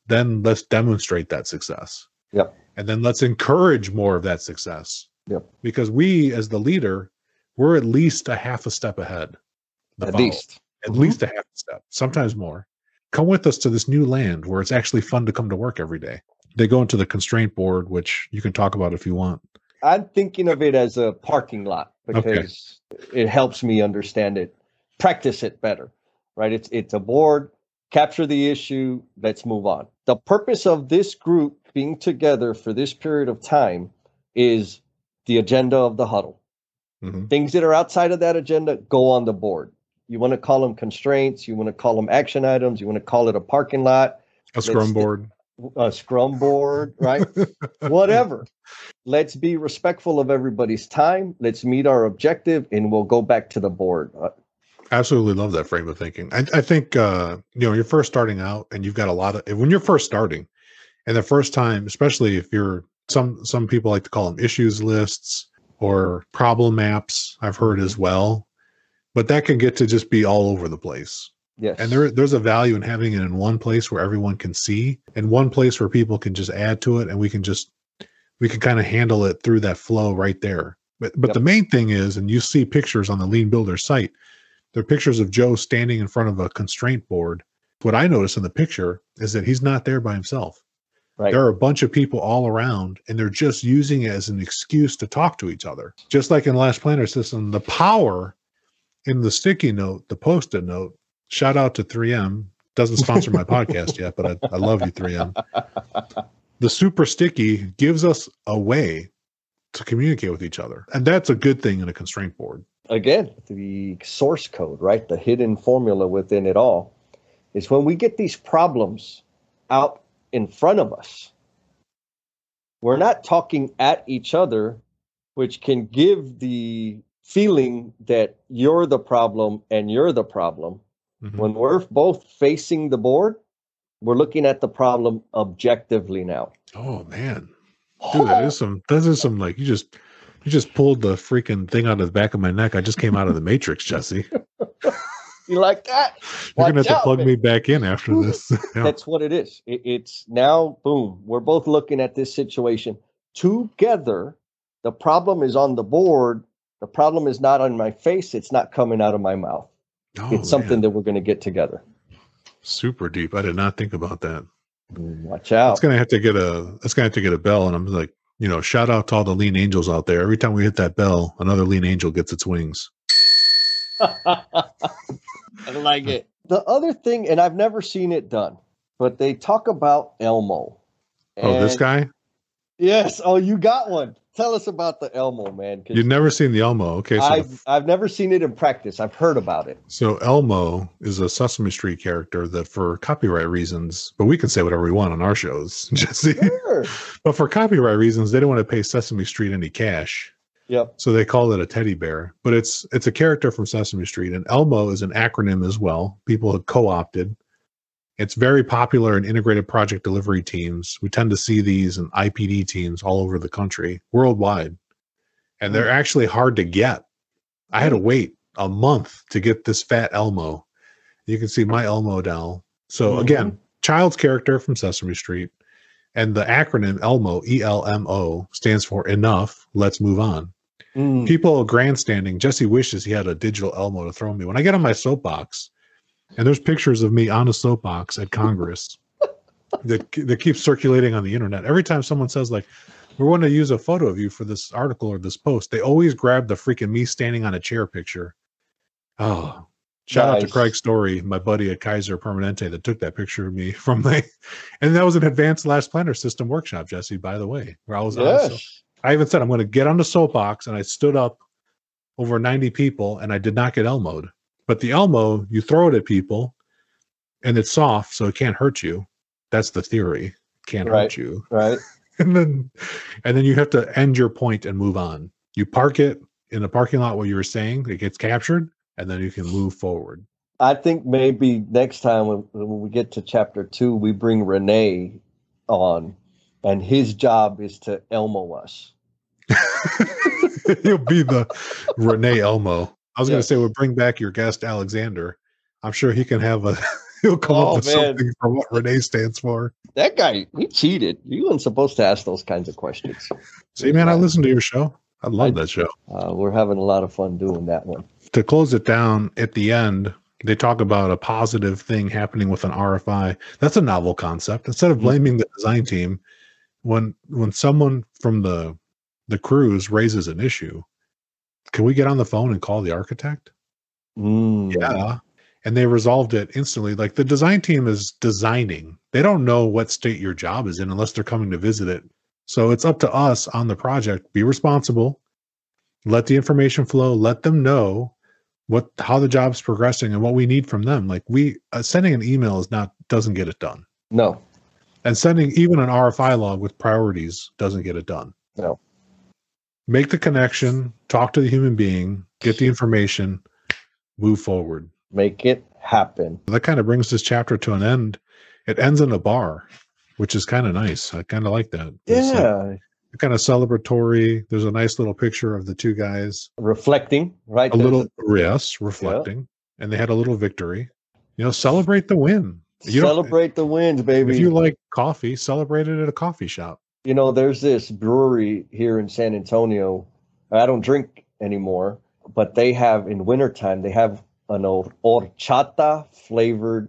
then let's demonstrate that success. Yep. And then let's encourage more of that success. Yep. Because we, as the leader, we're at least a half a step ahead. At follow. least. At Mhm. least a half a step, sometimes more. Come with us to this new land where it's actually fun to come to work every day. They go into the constraint board, which you can talk about if you want. I'm thinking of it as a parking lot Okay. because it helps me understand it, practice it better. Right? It's it's a board, capture the issue, let's move on. The purpose of this group being together for this period of time is the agenda of the huddle. Mhm. Things that are outside of that agenda go on the board. You want to call them constraints, you want to call them action items, you want to call it a parking lot, A scrum board. A scrum board, right? Whatever. Let's be respectful of everybody's time. Let's meet our objective and we'll go back to the board. Uh, Absolutely love that frame of thinking. I, I think uh, you know you're first starting out, and you've got a lot of when you're first starting, and the first time, especially if you're some some people like to call them issues lists or problem maps. I've heard as well, but that can get to just be all over the place. Yes. And there there's a value in having it in one place where everyone can see, and one place where people can just add to it, and we can just we can kind of handle it through that flow right there. But but Yep. the main thing is, and you see pictures on the Lean Builder site, they're pictures of Joe standing in front of a constraint board. What I notice in the picture is that he's not there by himself. right. There are a bunch of people all around, and they're just using it as an excuse to talk to each other. Just like in Last Planner System, the power in the sticky note, the post-it note. Shout out to 3M. Doesn't sponsor my podcast yet, but I, I love you, 3M. The super sticky gives us a way to communicate with each other, and that's a good thing in a constraint board. Again, the source code, right? The hidden formula within it all is when we get these problems out in front of us, we're not talking at each other, which can give the feeling that you're the problem and you're the problem. Mhm. when we're both facing the board, we're looking at the problem objectively now. Oh man, dude, that is some. That is some like you just you just pulled the freaking thing out of the back of my neck. I just came out of the matrix, Jesse. You like that? You're gonna have Watch to plug man. me back in after this. Yeah. That's what it is. It, it's now, boom, we're both looking at this situation together. The problem is on the board. The problem is not on my face. It's not coming out of my mouth. Oh, it's something man. that we're going to get together. Super deep. I did not think about that. Watch out. It's gonna have to get a. It's gonna have to get a bell, and I'm like, you know, shout out to all the lean angels out there. Every time we hit that bell, another lean angel gets its wings. I like it. The other thing, and I've never seen it done, but they talk about Elmo. Oh, this guy? Yes. Oh, you got one. Tell us about the Elmo, man. You've never seen the Elmo. Okay, so I've I've never seen it in practice. I've heard about it. So Elmo is a Sesame Street character that, for copyright reasons, but we can say whatever we want on our shows, Jesse. Sure. but for copyright reasons, they don't want to pay Sesame Street any cash, yep. so they call it a teddy bear. But it's it's a character from Sesame Street, and Elmo is an acronym as well. People have co-opted. It's very popular in integrated project delivery teams. We tend to see these in IPD teams all over the country, worldwide, and they're hmm. actually hard to get. I had to hmm. wait a month to get this fat Elmo. You can see my Elmo doll. So again, mm-hmm. child's character from Sesame Street, and the acronym Elmo E L M O stands for enough. Let's move on. Mm. People grandstanding. Jesse wishes he had a digital Elmo to throw me. When I get on my soapbox, and there's pictures of me on a soapbox at Congress that that keeps circulating on the internet. Every time someone says like, "We want to use a photo of you for this article or this post," they always grab the freaking me standing on a chair picture. Oh, shout out to Nice. Craig Story, my buddy at Kaiser Permanente, that took that picture of me from the, and that was an advanced last planner system workshop, Jesse. By the way, where I was, on so- Yes. I even said I'm going to get on the soapbox, and I stood up over 90 people, and I did not get Elmoed. But the Elmo, you throw it at people, and it's soft, so it can't hurt you. That's the theory. It can't Right. hurt you, Right. and then, and then you have to end your point and move on. You park it in the parking lot where you were saying it gets captured, and then you can move forward. I think maybe next time when, when we get to chapter two, we bring Renee on, and his job is to Elmo us. He'll be the Renee Elmo. I was going to say, we'll bring back your guest Alexander. I'm sure he can have a. He'll come Oh, up with man. something for what Renee stands for. That guy, he cheated. You weren't supposed to ask those kinds of questions. See, man, I listen to your show. I love I- that show. Uh, we're having a lot of fun doing that one. To close it down at the end, they talk about a positive thing happening with an RFI. That's a novel concept. Instead of Mhm. blaming the design team, when when someone from the the crews raises an issue, can we get on the phone and call the architect? Mm. Yeah. And they resolved it instantly. Like the design team is designing. They don't know what state your job is in unless they're coming to visit it. So it's up to us on the project. Be responsible. Let the information flow. Let them know what how the job's progressing and what we need from them. Like we uh, sending an email is not doesn't get it done. No. And sending even an RFI log with priorities doesn't get it done. No. Make the connection, talk to the human being, get the information, move forward Make it happen. that kind of brings this chapter to an end. It ends in a bar, which is kind of nice. I kind of like that. It's, Yeah. kind of celebratory. There's a nice little picture of the two guys, Reflecting, right? a little yes, reflecting, and they had a little victory. You know, celebrate the win. You celebrate the wins, baby. If you like coffee, celebrate it at a coffee shop. You know, there's this brewery here in San Antonio. I don't drink anymore, but they have in wintertime, they have an old horchata flavored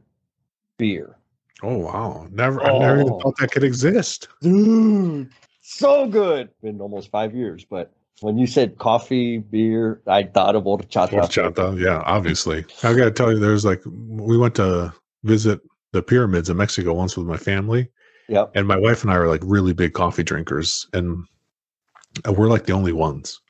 beer. Oh wow! Never, I never even Oh. thought that could exist. Dude, so good. Been almost five years, but when you said coffee, beer, I thought of horchata. Horchata, yeah, obviously. I got to tell you, there's like we went to visit the pyramids in Mexico once with my family, Yep. and my wife and I are like really big coffee drinkers, and uh, we're like the only ones.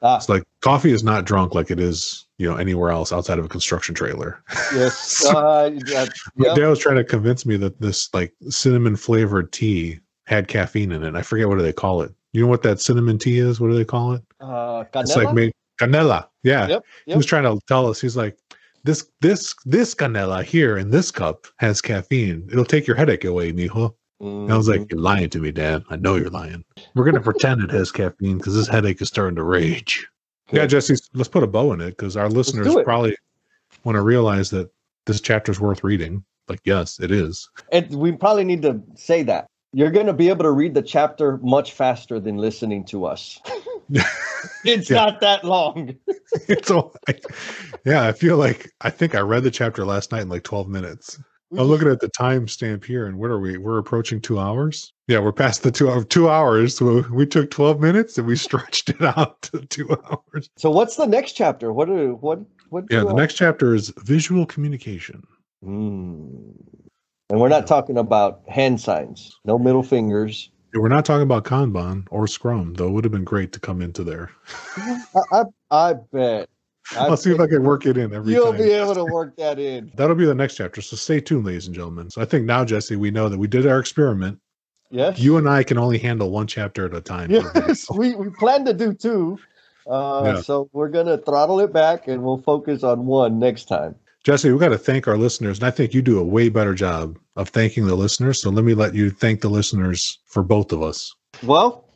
Ah, It's like coffee is not drunk like it is, you know, anywhere else outside of a construction trailer. yes. Uh, that- My yep. dad was trying to convince me that this like cinnamon flavored tea had caffeine in it. I forget what do they call it. You know what that cinnamon tea is? What do they call it? Uh, It's like canela? made canela. Yeah. Yep, He was trying to tell us. He's like, this this this canela here in this cup has caffeine. It'll take your headache away, mijo. And I was like, mm-hmm. You're lying to me, Dad. I know you're lying. We're gonna pretend it has caffeine because this headache is starting to rage. Yeah, Good. Jesse, let's put a bow in it because our listeners probably want to realize that this chapter is worth reading. Like, yes, it is. And we probably need to say that. You're going to be able to read the chapter much faster than listening to us. it's Yeah. not that long. it's all like, yeah, I feel like I think I read the chapter last night in like 12 minutes. I'm looking at the timestamp here, and what are we? We're approaching two hours. Yeah, we're past the two hour two hours. So we took 12 minutes and we stretched it out to two hours. So what's the next chapter? What are what what? Yeah, the I- next chapter is visual communication. Hmm. And we're not talking about hand signs. No middle fingers. Yeah, We're not talking about Kanban or Scrum, though. It would have been great to come into there. I I, I bet. I I'll see if I can work it in every You'll time. be able to work that in. That'll be the next chapter. So stay tuned, ladies and gentlemen. So I think now, Jesse, we know that we did our experiment. Yes. You and I can only handle one chapter at a time. Yes, we, we plan to do two. Uh, Yeah. So we're going to throttle it back and we'll focus on one next time. Jesse, we've got to thank our listeners, and I think you do a way better job of thanking the listeners. So let me let you thank the listeners for both of us. Well,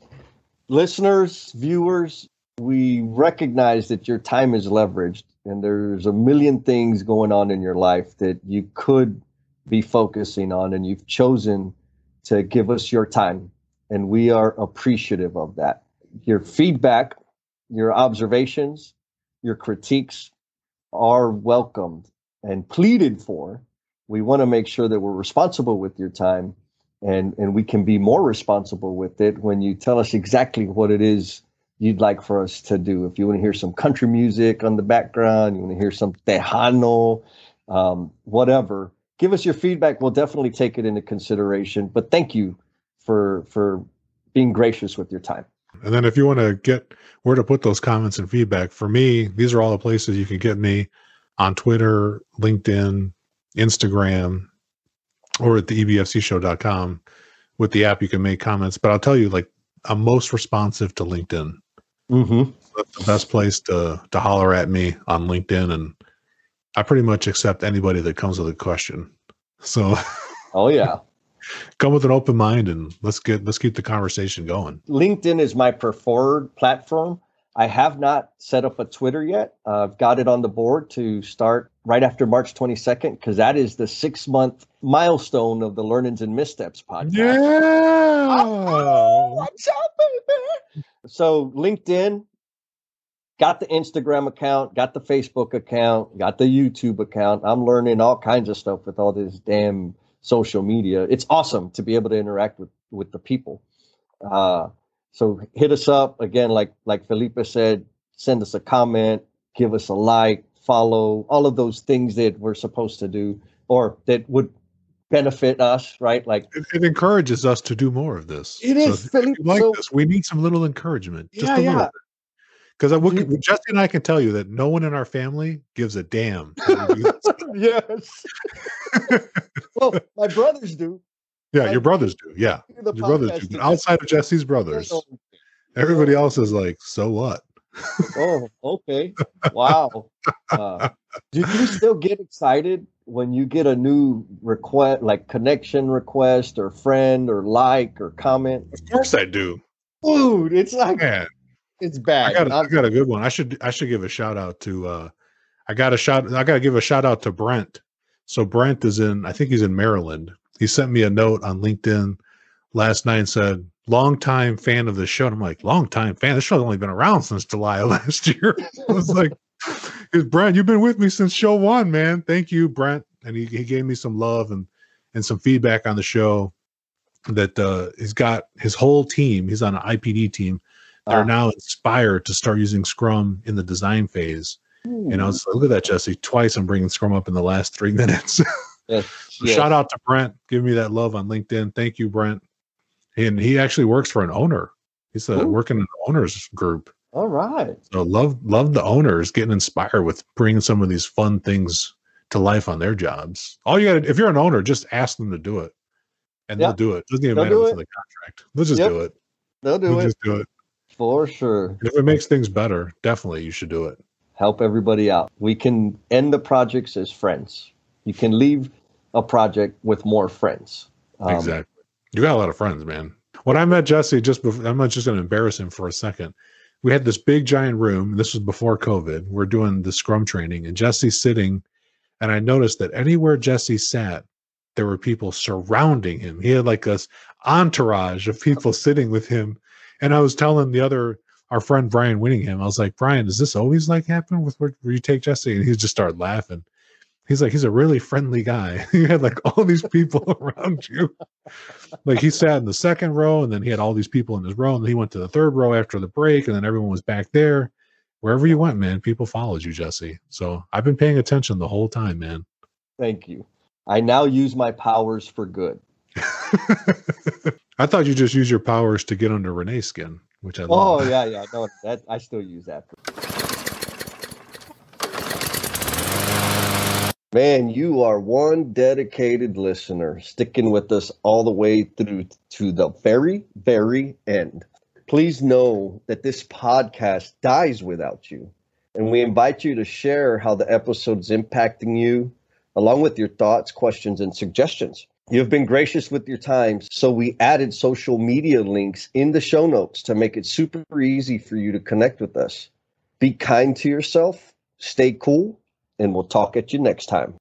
listeners, viewers, we recognize that your time is leveraged and there's a million things going on in your life that you could be focusing on, and you've chosen to give us your time. And we are appreciative of that. Your feedback, your observations, your critiques are welcomed and pleaded for. We want to make sure that we're responsible with your time and and we can be more responsible with it when you tell us exactly what it is you'd like for us to do. If you want to hear some country music on the background, you want to hear some tejano, um, whatever, give us your feedback. We'll definitely take it into consideration. But thank you for for being gracious with your time. And then if you want to get where to put those comments and feedback, for me, these are all the places you can get me on Twitter, LinkedIn, Instagram, or at the ebfcshow.com. With the app, you can make comments. But I'll tell you, like, I'm most responsive to LinkedIn. Mm-hmm. That's the best place to to holler at me on LinkedIn, and I pretty much accept anybody that comes with a question. So Oh yeah. come with an open mind, and let's get let's keep the conversation going. LinkedIn is my preferred platform. I have not set up a Twitter yet. Uh, I've got it on the board to start right after March 22nd because that is the six month milestone of the Learnings and Missteps podcast. Yeah. What's up, baby? So LinkedIn, got the Instagram account, got the Facebook account, got the YouTube account. I'm learning all kinds of stuff with all this damn social media. It's awesome to be able to interact with with the people. Uh, so hit us up again, like like Felipe said. Send us a comment, give us a like, follow, all of those things that we're supposed to do or that would benefit us, right? Like It, it encourages us to do more of this. It So is, you like So- this, we need some little encouragement. Just Yeah, a little yeah. Because I would, You- Jesse and I can tell you that no one in our family gives a damn. that we do this. yes. well, my brothers do. yeah, I- your brothers do. Yeah, your brothers do. But outside of Jesse's brothers, everybody else is like, so what? Oh, okay. Wow. Uh, do you still get excited when you get a new request, like connection request or friend or like or comment? Of course I do. Dude, it's like Man, it's I bad. got, a, I got a good one. I should I should give a shout out to uh I got a shout I got to give a shout out to Brent. So Brent is in I think he's in Maryland. He sent me a note on LinkedIn last night and said, "Long time fan of the show." And I'm like, "Long time fan? This show's only been around since July of last year." I was like, "Is Brent, you've been with me since show 1, man. Thank you, Brent." And he, he gave me some love and and some feedback on the show that uh he's got his whole team, he's on an IPD team they're Ah. now inspired to start using Scrum in the design phase. You know, so look at that, Jesse. Twice I'm bringing Scrum up in the last three minutes. Yes, So yes. Shout out to Brent. Give me that love on LinkedIn. Thank you, Brent. And he actually works for an owner. He's uh, working in an owners group. All right. So love love the owners getting inspired with bringing some of these fun things to life on their jobs. All you got to if you're an owner, just ask them to do it, and Yeah. they'll do it. Doesn't even They'll matter what's in the contract. They'll just Yep. do it. They'll do They'll it just do it. for sure. If it makes things better, definitely you should do it. Help everybody out. We can end the projects as friends. You can leave a project with more friends. Um, exactly. You got a lot of friends, man. When I met Jesse, just before, I'm not just going to embarrass him for a second. We had this big giant room. This was before COVID. We're doing the Scrum training, and Jesse's sitting, and I noticed that anywhere Jesse sat, there were people surrounding him. He had like this entourage of people sitting with him. And I was telling the other, our friend Brian Winningham, I was like, Brian, does this always like happen with where, where you take Jesse? And he just started laughing. He's like, he's a really friendly guy. you had like all these people around you. Like he sat in the second row, and then he had all these people in his row, and he went to the third row after the break, and then everyone was back there. Wherever you went, man, people followed you, Jesse. So I've been paying attention the whole time, man. Thank you. I now use my powers for good. I thought you just use your powers to get under Renee's skin, which I oh, love. Oh yeah, yeah. No, that I still use that. Man, you are one dedicated listener, sticking with us all the way through to the very, very end. Please know that this podcast dies without you. And we invite you to share how the episode's impacting you, along with your thoughts, questions, and suggestions. You've been gracious with your time, so we added social media links in the show notes to make it super easy for you to connect with us. Be kind to yourself, stay cool, and we'll talk at you next time.